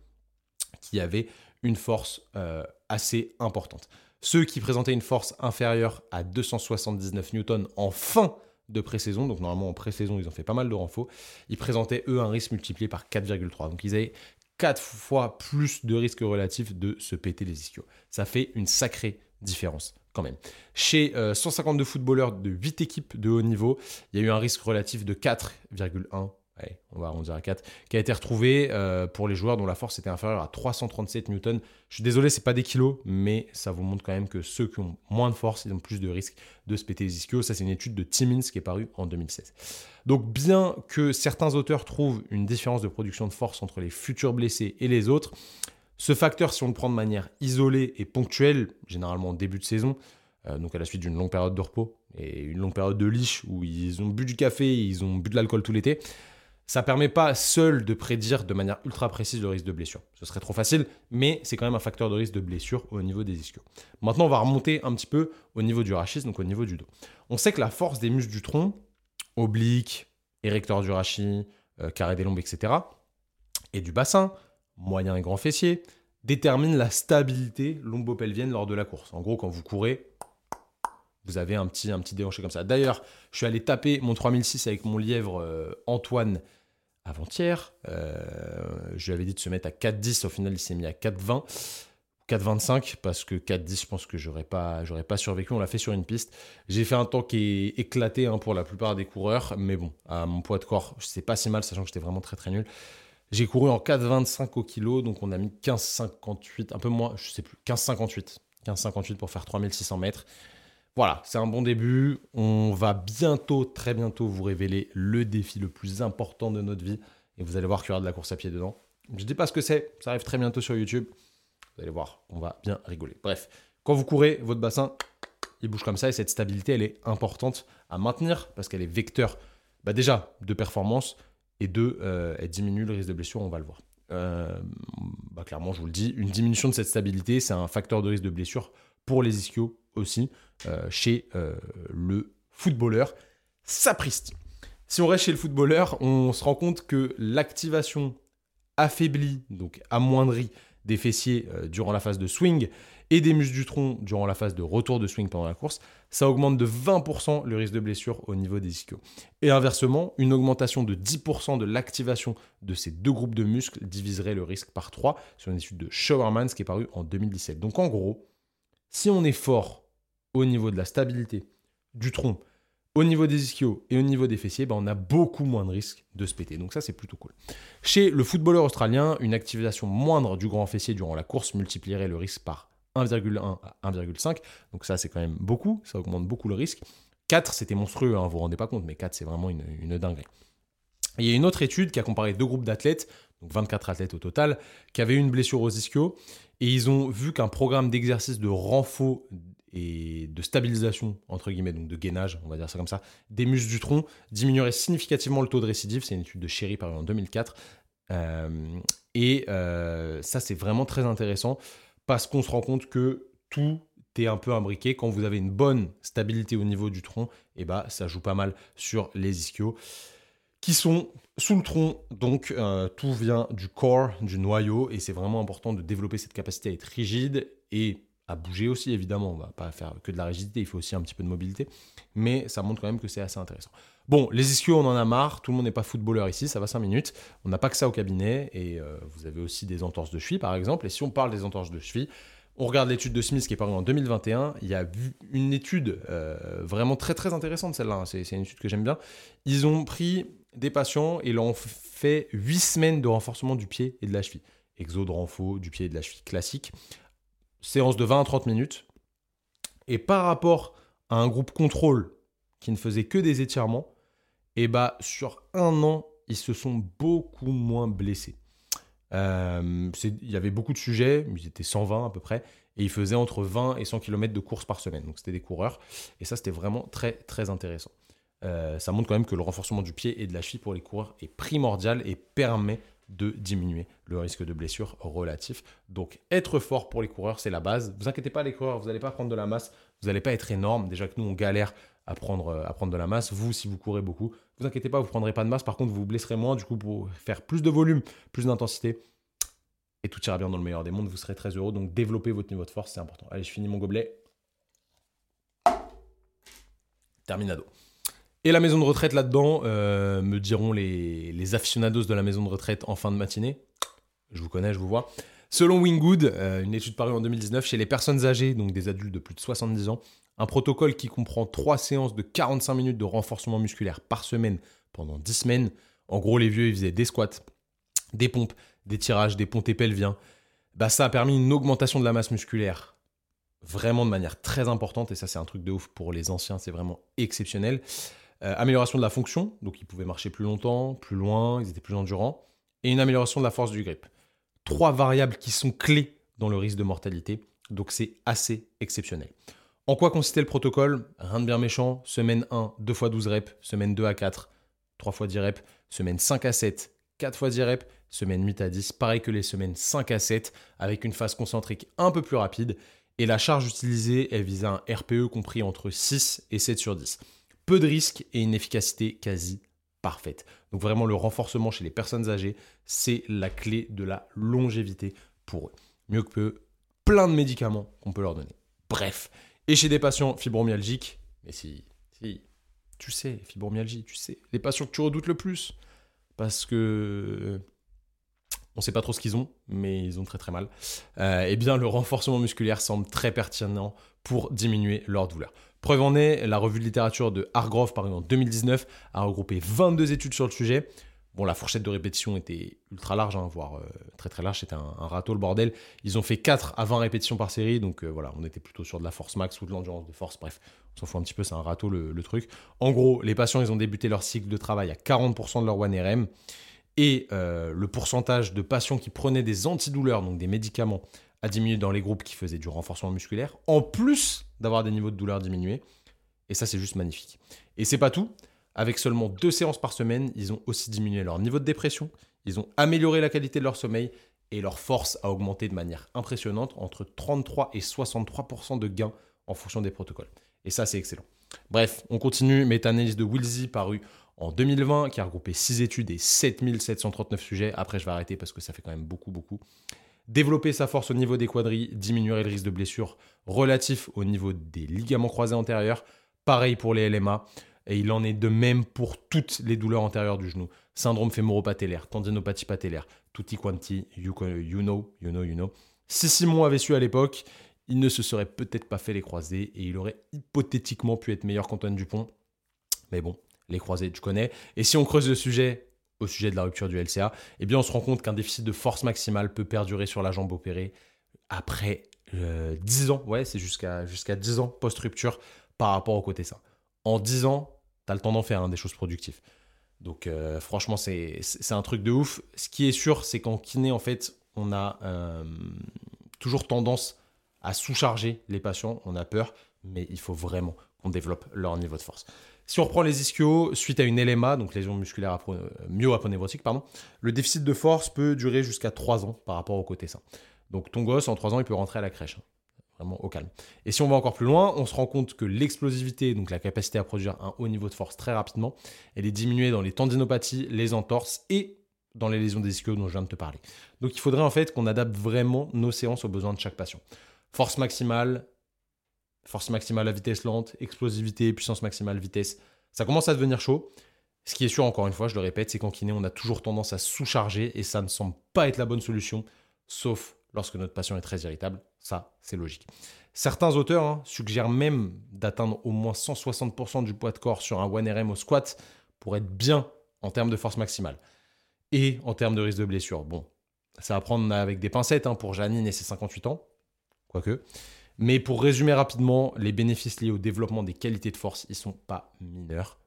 A: qui avaient une force euh, assez importante. Ceux qui présentaient une force inférieure à 279 newtons en fin de pré-saison, donc normalement en pré-saison ils ont fait pas mal de renforts, ils présentaient eux un risque multiplié par 4,3. Donc ils avaient 4 fois plus de risque relatif de se péter les ischios. Ça fait une sacrée différence quand même. Chez 152 euh, footballeurs de 8 équipes de haut niveau, il y a eu un risque relatif de 4,1 on va arrondir à 4, qui a été retrouvé euh, pour les joueurs dont la force était inférieure à 337 newtons. Je suis désolé, c'est pas des kilos, mais ça vous montre quand même que ceux qui ont moins de force, ils ont plus de risques de se péter les ischios. Ça, c'est une étude de Timmins qui est parue en 2016. Donc, bien que certains auteurs trouvent une différence de production de force entre les futurs blessés et les autres, ce facteur, si on le prend de manière isolée et ponctuelle, généralement au début de saison, euh, donc à la suite d'une longue période de repos et une longue période de liche où ils ont bu du café, ils ont bu de l'alcool tout l'été, ça permet pas seul de prédire de manière ultra précise le risque de blessure. Ce serait trop facile, mais c'est quand même un facteur de risque de blessure au niveau des ischios. Maintenant, on va remonter un petit peu au niveau du rachis, donc au niveau du dos. On sait que la force des muscles du tronc, oblique, érecteur du rachis, euh, carré des lombes, etc., et du bassin, moyen et grand fessier, détermine la stabilité lombo-pelvienne lors de la course. En gros, quand vous courez, vous avez un petit, un petit déhanché comme ça. D'ailleurs, je suis allé taper mon 3006 avec mon lièvre euh, Antoine avant-hier. Euh, je lui avais dit de se mettre à 4,10. Au final, il s'est mis à 4,20. 4,25 parce que 4,10, je pense que j'aurais pas, j'aurais pas survécu. On l'a fait sur une piste. J'ai fait un temps qui est éclaté hein, pour la plupart des coureurs, mais bon, à mon poids de corps, c'est pas si mal, sachant que j'étais vraiment très très nul. J'ai couru en 4,25 au kilo, donc on a mis 15,58, un peu moins, je sais plus, 15,58. 15,58 pour faire 3600 mètres. Voilà, c'est un bon début. On va bientôt, très bientôt, vous révéler le défi le plus important de notre vie. Et vous allez voir qu'il y aura de la course à pied dedans. Je ne dis pas ce que c'est, ça arrive très bientôt sur YouTube. Vous allez voir, on va bien rigoler. Bref, quand vous courez, votre bassin, il bouge comme ça. Et cette stabilité, elle est importante à maintenir parce qu'elle est vecteur, bah déjà, de performance et de, euh, elle diminue le risque de blessure, on va le voir. Euh, bah clairement, je vous le dis, une diminution de cette stabilité, c'est un facteur de risque de blessure pour les ischios aussi euh, chez euh, le footballeur sapristi. Si on reste chez le footballeur, on se rend compte que l'activation affaiblie, donc amoindrie des fessiers euh, durant la phase de swing et des muscles du tronc durant la phase de retour de swing pendant la course, ça augmente de 20% le risque de blessure au niveau des ischios. Et inversement, une augmentation de 10% de l'activation de ces deux groupes de muscles diviserait le risque par 3 sur une étude de Showerman, qui est parue en 2017. Donc en gros, si on est fort au niveau de la stabilité du tronc, au niveau des ischios et au niveau des fessiers, ben on a beaucoup moins de risques de se péter. Donc ça, c'est plutôt cool. Chez le footballeur australien, une activation moindre du grand fessier durant la course multiplierait le risque par 1,1 à 1,5. Donc ça, c'est quand même beaucoup. Ça augmente beaucoup le risque. 4, c'était monstrueux, hein, vous vous rendez pas compte, mais 4, c'est vraiment une, dinguerie. il y a une autre étude qui a comparé deux groupes d'athlètes, donc 24 athlètes au total, qui avaient une blessure aux ischios, et ils ont vu qu'un programme d'exercice de renfort et de stabilisation, entre guillemets, donc de gainage, on va dire ça comme ça, des muscles du tronc diminuerait significativement le taux de récidive. C'est une étude de Sherry parue en 2004. Euh, et euh, ça, c'est vraiment très intéressant parce qu'on se rend compte que tout est un peu imbriqué. Quand vous avez une bonne stabilité au niveau du tronc, et eh ben, ça joue pas mal sur les ischios qui sont sous le tronc. Donc, euh, tout vient du corps, du noyau, et c'est vraiment important de développer cette capacité à être rigide et à bouger aussi, évidemment. On va pas faire que de la rigidité, il faut aussi un petit peu de mobilité. Mais ça montre quand même que c'est assez intéressant. Bon, les ischios, on en a marre. Tout le monde n'est pas footballeur ici, ça va 5 minutes. On n'a pas que ça au cabinet. Et euh, vous avez aussi des entorses de cheville, par exemple. Et si on parle des entorses de cheville, on regarde l'étude de Smith qui est parue en 2021. Il y a une étude euh, vraiment très très intéressante, celle-là. Hein. C'est une étude que j'aime bien. Ils ont pris des patients et ont fait 8 semaines de renforcement du pied et de la cheville. Exo de renfort du pied et de la cheville classique. Séance de 20 à 30 minutes. Et par rapport à un groupe contrôle qui ne faisait que des étirements, et eh bah sur un an, ils se sont beaucoup moins blessés. Euh, il y avait beaucoup de sujets, ils étaient 120 à peu près, et ils faisaient entre 20 et 100 km de course par semaine. Donc c'était des coureurs, et ça c'était vraiment très très intéressant. Euh, ça montre quand même que le renforcement du pied et de la cheville pour les coureurs est primordial et permet de diminuer le risque de blessure relatif. Donc être fort pour les coureurs, c'est la base. Vous inquiétez pas les coureurs, vous n'allez pas prendre de la masse, vous n'allez pas être énorme. Déjà que nous on galère à prendre, à prendre de la masse. Vous, si vous courez beaucoup, vous inquiétez pas, vous prendrez pas de masse. Par contre, vous vous blesserez moins. Du coup, pour faire plus de volume, plus d'intensité, et tout ira bien dans le meilleur des mondes, vous serez très heureux. Donc développez votre niveau de force, c'est important. Allez, je finis mon gobelet. Terminado. Et la maison de retraite là-dedans, euh, me diront les, les, aficionados de la maison de retraite en fin de matinée. Je vous connais, je vous vois. Selon Wingwood, euh, une étude parue en 2019, chez les personnes âgées, donc des adultes de plus de 70 ans, un protocole qui comprend trois séances de 45 minutes de renforcement musculaire par semaine pendant 10 semaines. En gros, les vieux, ils faisaient des squats, des pompes, des tirages, des pontés pelviens. Bah, ça a permis une augmentation de la masse musculaire vraiment de manière très importante. Et ça, c'est un truc de ouf pour les anciens, c'est vraiment exceptionnel. Euh, amélioration de la fonction, donc ils pouvaient marcher plus longtemps, plus loin, ils étaient plus endurants. Et une amélioration de la force du grip. Trois variables qui sont clés dans le risque de mortalité. Donc c'est assez exceptionnel. En quoi consistait le protocole? Rien de bien méchant. Semaine 1, 2 fois 12 reps. Semaine 2 à 4, 3 fois 10 reps. Semaine 5 à 7, 4 fois 10 reps. Semaine 8 à 10, pareil que les semaines 5 à 7, avec une phase concentrique un peu plus rapide. Et la charge utilisée, elle visait un RPE compris entre 6 et 7 sur 10. Peu de risques et une efficacité quasi parfaite. Donc vraiment le renforcement chez les personnes âgées, c'est la clé de la longévité pour eux. Mieux que plein de médicaments qu'on peut leur donner. Bref, et chez des patients fibromyalgiques, mais si, si, tu sais, fibromyalgie, tu sais, les patients que tu redoutes le plus, parce que on ne sait pas trop ce qu'ils ont, mais ils ont très très mal, euh, eh bien le renforcement musculaire semble très pertinent pour diminuer leur douleur. Preuve en est, la revue de littérature de Hargrove, par exemple en 2019, a regroupé 22 études sur le sujet. Bon, la fourchette de répétition était ultra large, hein, voire euh, très très large, c'était un, râteau le bordel. Ils ont fait 4 à 20 répétitions par série, donc euh, voilà, on était plutôt sur de la force max ou de l'endurance de force, bref, on s'en fout un petit peu, c'est un râteau le, truc. En gros, les patients, ils ont débuté leur cycle de travail à 40% de leur 1RM, et euh, le pourcentage de patients qui prenaient des antidouleurs, donc des médicaments, a diminué dans les groupes qui faisaient du renforcement musculaire, en plus d'avoir des niveaux de douleur diminués, et ça c'est juste magnifique. Et c'est pas tout, avec seulement deux séances par semaine, ils ont aussi diminué leur niveau de dépression, ils ont amélioré la qualité de leur sommeil et leur force a augmenté de manière impressionnante, entre 33 et 63% de gains en fonction des protocoles. Et ça, c'est excellent. Bref, on continue. Méta-analyse de Wilsey parue en 2020, qui a regroupé 6 études et 7739 sujets. Après, je vais arrêter parce que ça fait quand même beaucoup, beaucoup. Développer sa force au niveau des quadrilles diminuerait le risque de blessure relatif au niveau des ligaments croisés antérieurs. Pareil pour les LMA. Et il en est de même pour toutes les douleurs antérieures du genou. Syndrome fémoro-patellaire, tendinopathie patellaire, tutti quanti, you, know, you know, you know. Si Simon avait su à l'époque, il ne se serait peut-être pas fait les croisés et il aurait hypothétiquement pu être meilleur qu'Antoine Dupont. Mais bon, les croisés, tu connais. Et si on creuse le sujet au sujet de la rupture du LCA, eh bien on se rend compte qu'un déficit de force maximale peut perdurer sur la jambe opérée après 10 euh, ans. Ouais, c'est jusqu'à jusqu'à 10 ans post-rupture par rapport au côté ça. En 10 ans, tu as le temps d'en faire hein, des choses productives. Donc euh, franchement, c'est un truc de ouf. Ce qui est sûr, c'est qu'en kiné, en fait, on a euh, toujours tendance à sous-charger les patients. On a peur, mais il faut vraiment qu'on développe leur niveau de force. Si on reprend les ischios, suite à une LMA, donc lésion musculaire myo-aponévrotique, pardon, le déficit de force peut durer jusqu'à 3 ans par rapport au côté sain. Donc ton gosse, en 3 ans, il peut rentrer à la crèche. Hein vraiment au calme. Et si on va encore plus loin, on se rend compte que l'explosivité, donc la capacité à produire un haut niveau de force très rapidement, elle est diminuée dans les tendinopathies, les entorses et dans les lésions des ischios dont je viens de te parler. Donc il faudrait en fait qu'on adapte vraiment nos séances aux besoins de chaque patient. force maximale, force maximale à vitesse lente, explosivité, puissance maximale, vitesse. Ça commence à devenir chaud. Ce qui est sûr, encore une fois, je le répète, c'est qu'en kiné, on a toujours tendance à sous-charger et ça ne semble pas être la bonne solution, sauf lorsque notre patient est très irritable. Ça, c'est logique. Certains auteurs hein, suggèrent même d'atteindre au moins 160% du poids de corps sur un 1RM au squat pour être bien en termes de force maximale et en termes de risque de blessure. Bon, ça va prendre avec des pincettes hein, pour Janine et ses 58 ans, quoique. Mais pour résumer rapidement, les bénéfices liés au développement des qualités de force, ils sont pas mineurs.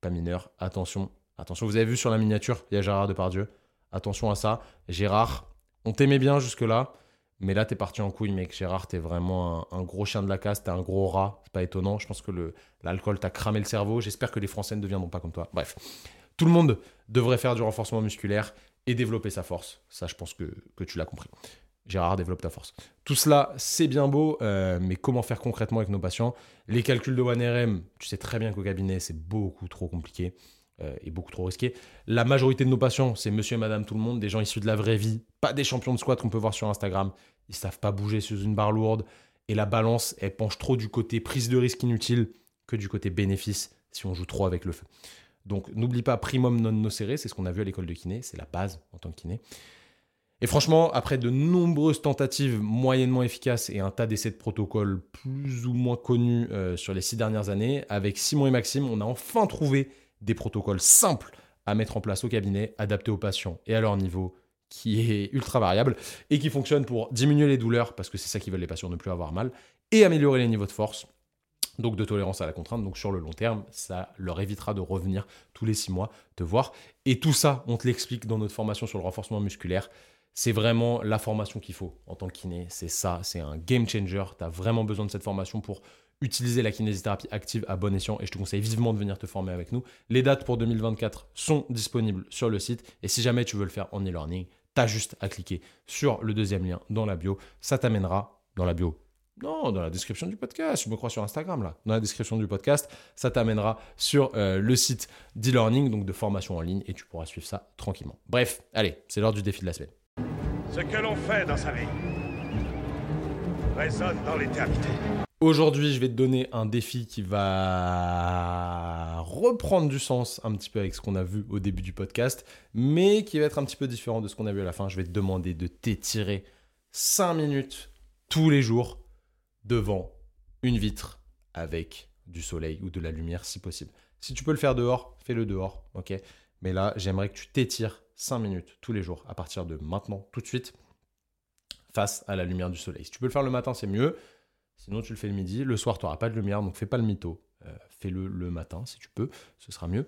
A: Pas mineurs. Attention, attention. Vous avez vu sur la miniature, il y a Gérard Depardieu. Attention à ça. Gérard, on t'aimait bien jusque-là. Mais là, t'es parti en couille, mec. Gérard, t'es vraiment un, gros chien de la casse, t'es un gros rat. C'est pas étonnant. Je pense que l'alcool t'a cramé le cerveau. J'espère que les Français ne deviendront pas comme toi. Bref. Tout le monde devrait faire du renforcement musculaire et développer sa force. Ça, je pense que, que tu l'as compris. Gérard, développe ta force. Tout cela, c'est bien beau, euh, mais comment faire concrètement avec nos patients? Les calculs de 1RM, tu sais très bien qu'au cabinet, c'est beaucoup trop compliqué euh, et beaucoup trop risqué. La majorité de nos patients, c'est monsieur et madame tout le monde, des gens issus de la vraie vie, pas des champions de squat qu'on peut voir sur Instagram. Ils savent pas bouger sur une barre lourde et la balance, elle penche trop du côté prise de risque inutile que du côté bénéfice si on joue trop avec le feu. Donc n'oublie pas primum non nocere, c'est ce qu'on a vu à l'école de kiné, c'est la base en tant que kiné. Et franchement, après de nombreuses tentatives moyennement efficaces et un tas d'essais de protocoles plus ou moins connus euh, sur les six dernières années, avec Simon et Maxime, on a enfin trouvé des protocoles simples à mettre en place au cabinet, adaptés aux patients et à leur niveau, qui est ultra variable et qui fonctionne pour diminuer les douleurs, parce que c'est ça qui veulent les patients, ne plus avoir mal, et améliorer les niveaux de force, donc de tolérance à la contrainte. Donc sur le long terme, ça leur évitera de revenir tous les six mois te voir. Et tout ça, on te l'explique dans notre formation sur le renforcement musculaire. C'est vraiment la formation qu'il faut en tant que kiné. C'est ça, c'est un game changer. Tu as vraiment besoin de cette formation pour utiliser la kinésithérapie active à bon escient et je te conseille vivement de venir te former avec nous. Les dates pour 2024 sont disponibles sur le site et si jamais tu veux le faire en e-learning, tu as juste à cliquer sur le deuxième lien dans la bio. Ça t'amènera dans la bio. Non, dans la description du podcast. Je me crois sur Instagram là. Dans la description du podcast, ça t'amènera sur euh, le site d'e-learning, donc de formation en ligne, et tu pourras suivre ça tranquillement. Bref, allez, c'est l'heure du défi de la semaine.
B: Ce que l'on fait dans sa vie résonne dans l'éternité.
A: Aujourd'hui, je vais te donner un défi qui va reprendre du sens un petit peu avec ce qu'on a vu au début du podcast, mais qui va être un petit peu différent de ce qu'on a vu à la fin. Je vais te demander de t'étirer 5 minutes tous les jours devant une vitre avec du soleil ou de la lumière si possible. Si tu peux le faire dehors, fais-le dehors, ok? Mais là, j'aimerais que tu t'étires 5 minutes tous les jours à partir de maintenant, tout de suite, face à la lumière du soleil. Si tu peux le faire le matin, c'est mieux. Sinon, tu le fais le midi. Le soir, tu n'auras pas de lumière, donc fais pas le mytho. Euh, fais-le le matin si tu peux, ce sera mieux.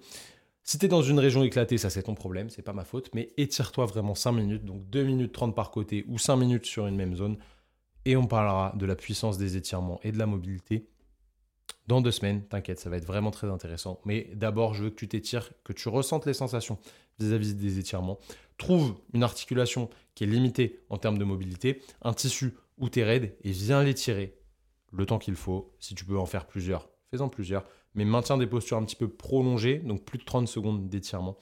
A: Si tu es dans une région éclatée, ça c'est ton problème, c'est pas ma faute, mais étire-toi vraiment 5 minutes, donc 2 minutes 30 par côté ou 5 minutes sur une même zone. Et on parlera de la puissance des étirements et de la mobilité dans deux semaines. T'inquiète, ça va être vraiment très intéressant. Mais d'abord, je veux que tu t'étires, que tu ressentes les sensations vis-à-vis des étirements. Trouve une articulation qui est limitée en termes de mobilité, un tissu où tu es raide et viens l'étirer le temps qu'il faut. Si tu peux en faire plusieurs, fais-en plusieurs. Mais maintiens des postures un petit peu prolongées, donc plus de 30 secondes d'étirement.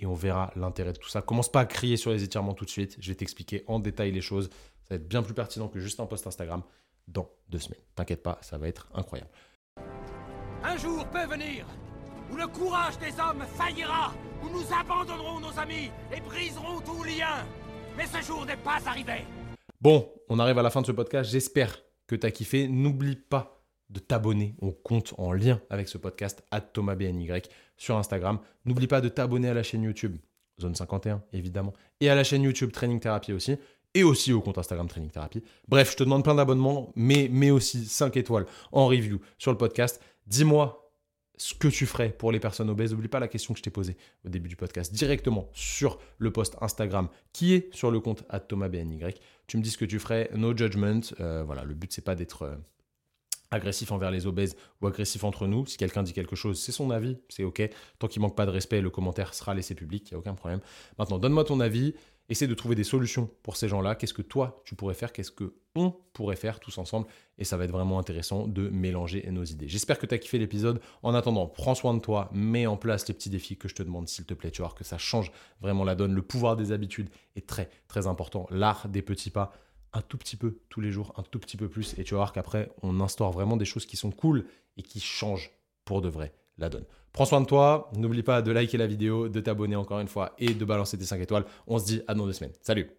A: Et on verra l'intérêt de tout ça. Commence pas à crier sur les étirements tout de suite. Je vais t'expliquer en détail les choses. Ça va être bien plus pertinent que juste un post Instagram dans deux semaines. T'inquiète pas, ça va être incroyable.
C: Un jour peut venir où le courage des hommes faillira, où nous abandonnerons nos amis et briserons tout lien. Mais ce jour n'est pas arrivé.
A: Bon, on arrive à la fin de ce podcast. J'espère que tu as kiffé. N'oublie pas de t'abonner au compte en lien avec ce podcast à ThomasBNY sur Instagram. N'oublie pas de t'abonner à la chaîne YouTube Zone 51 évidemment et à la chaîne YouTube Training Therapy aussi et aussi au compte Instagram Training Therapy. Bref, je te demande plein d'abonnements mais, mais aussi 5 étoiles en review sur le podcast. Dis-moi ce que tu ferais pour les personnes obèses. N'oublie pas la question que je t'ai posée au début du podcast, directement sur le post Instagram qui est sur le compte ThomasBNY. Tu me dis ce que tu ferais, no judgment. Euh, voilà, le but, c'est pas d'être euh, agressif envers les obèses ou agressif entre nous. Si quelqu'un dit quelque chose, c'est son avis, c'est OK. Tant qu'il manque pas de respect, le commentaire sera laissé public, il n'y a aucun problème. Maintenant, donne-moi ton avis. Essaie de trouver des solutions pour ces gens-là. Qu'est-ce que toi, tu pourrais faire? Qu'est-ce que on pourrait faire tous ensemble? Et ça va être vraiment intéressant de mélanger nos idées. J'espère que tu as kiffé l'épisode. En attendant, prends soin de toi, mets en place les petits défis que je te demande, s'il te plaît. Tu vois que ça change vraiment la donne. Le pouvoir des habitudes est très, très important. L'art des petits pas, un tout petit peu tous les jours, un tout petit peu plus, et tu vas voir qu'après, on instaure vraiment des choses qui sont cool et qui changent pour de vrai la donne. Prends soin de toi, n'oublie pas de liker la vidéo, de t'abonner encore une fois et de balancer tes 5 étoiles. On se dit à dans deux semaines. Salut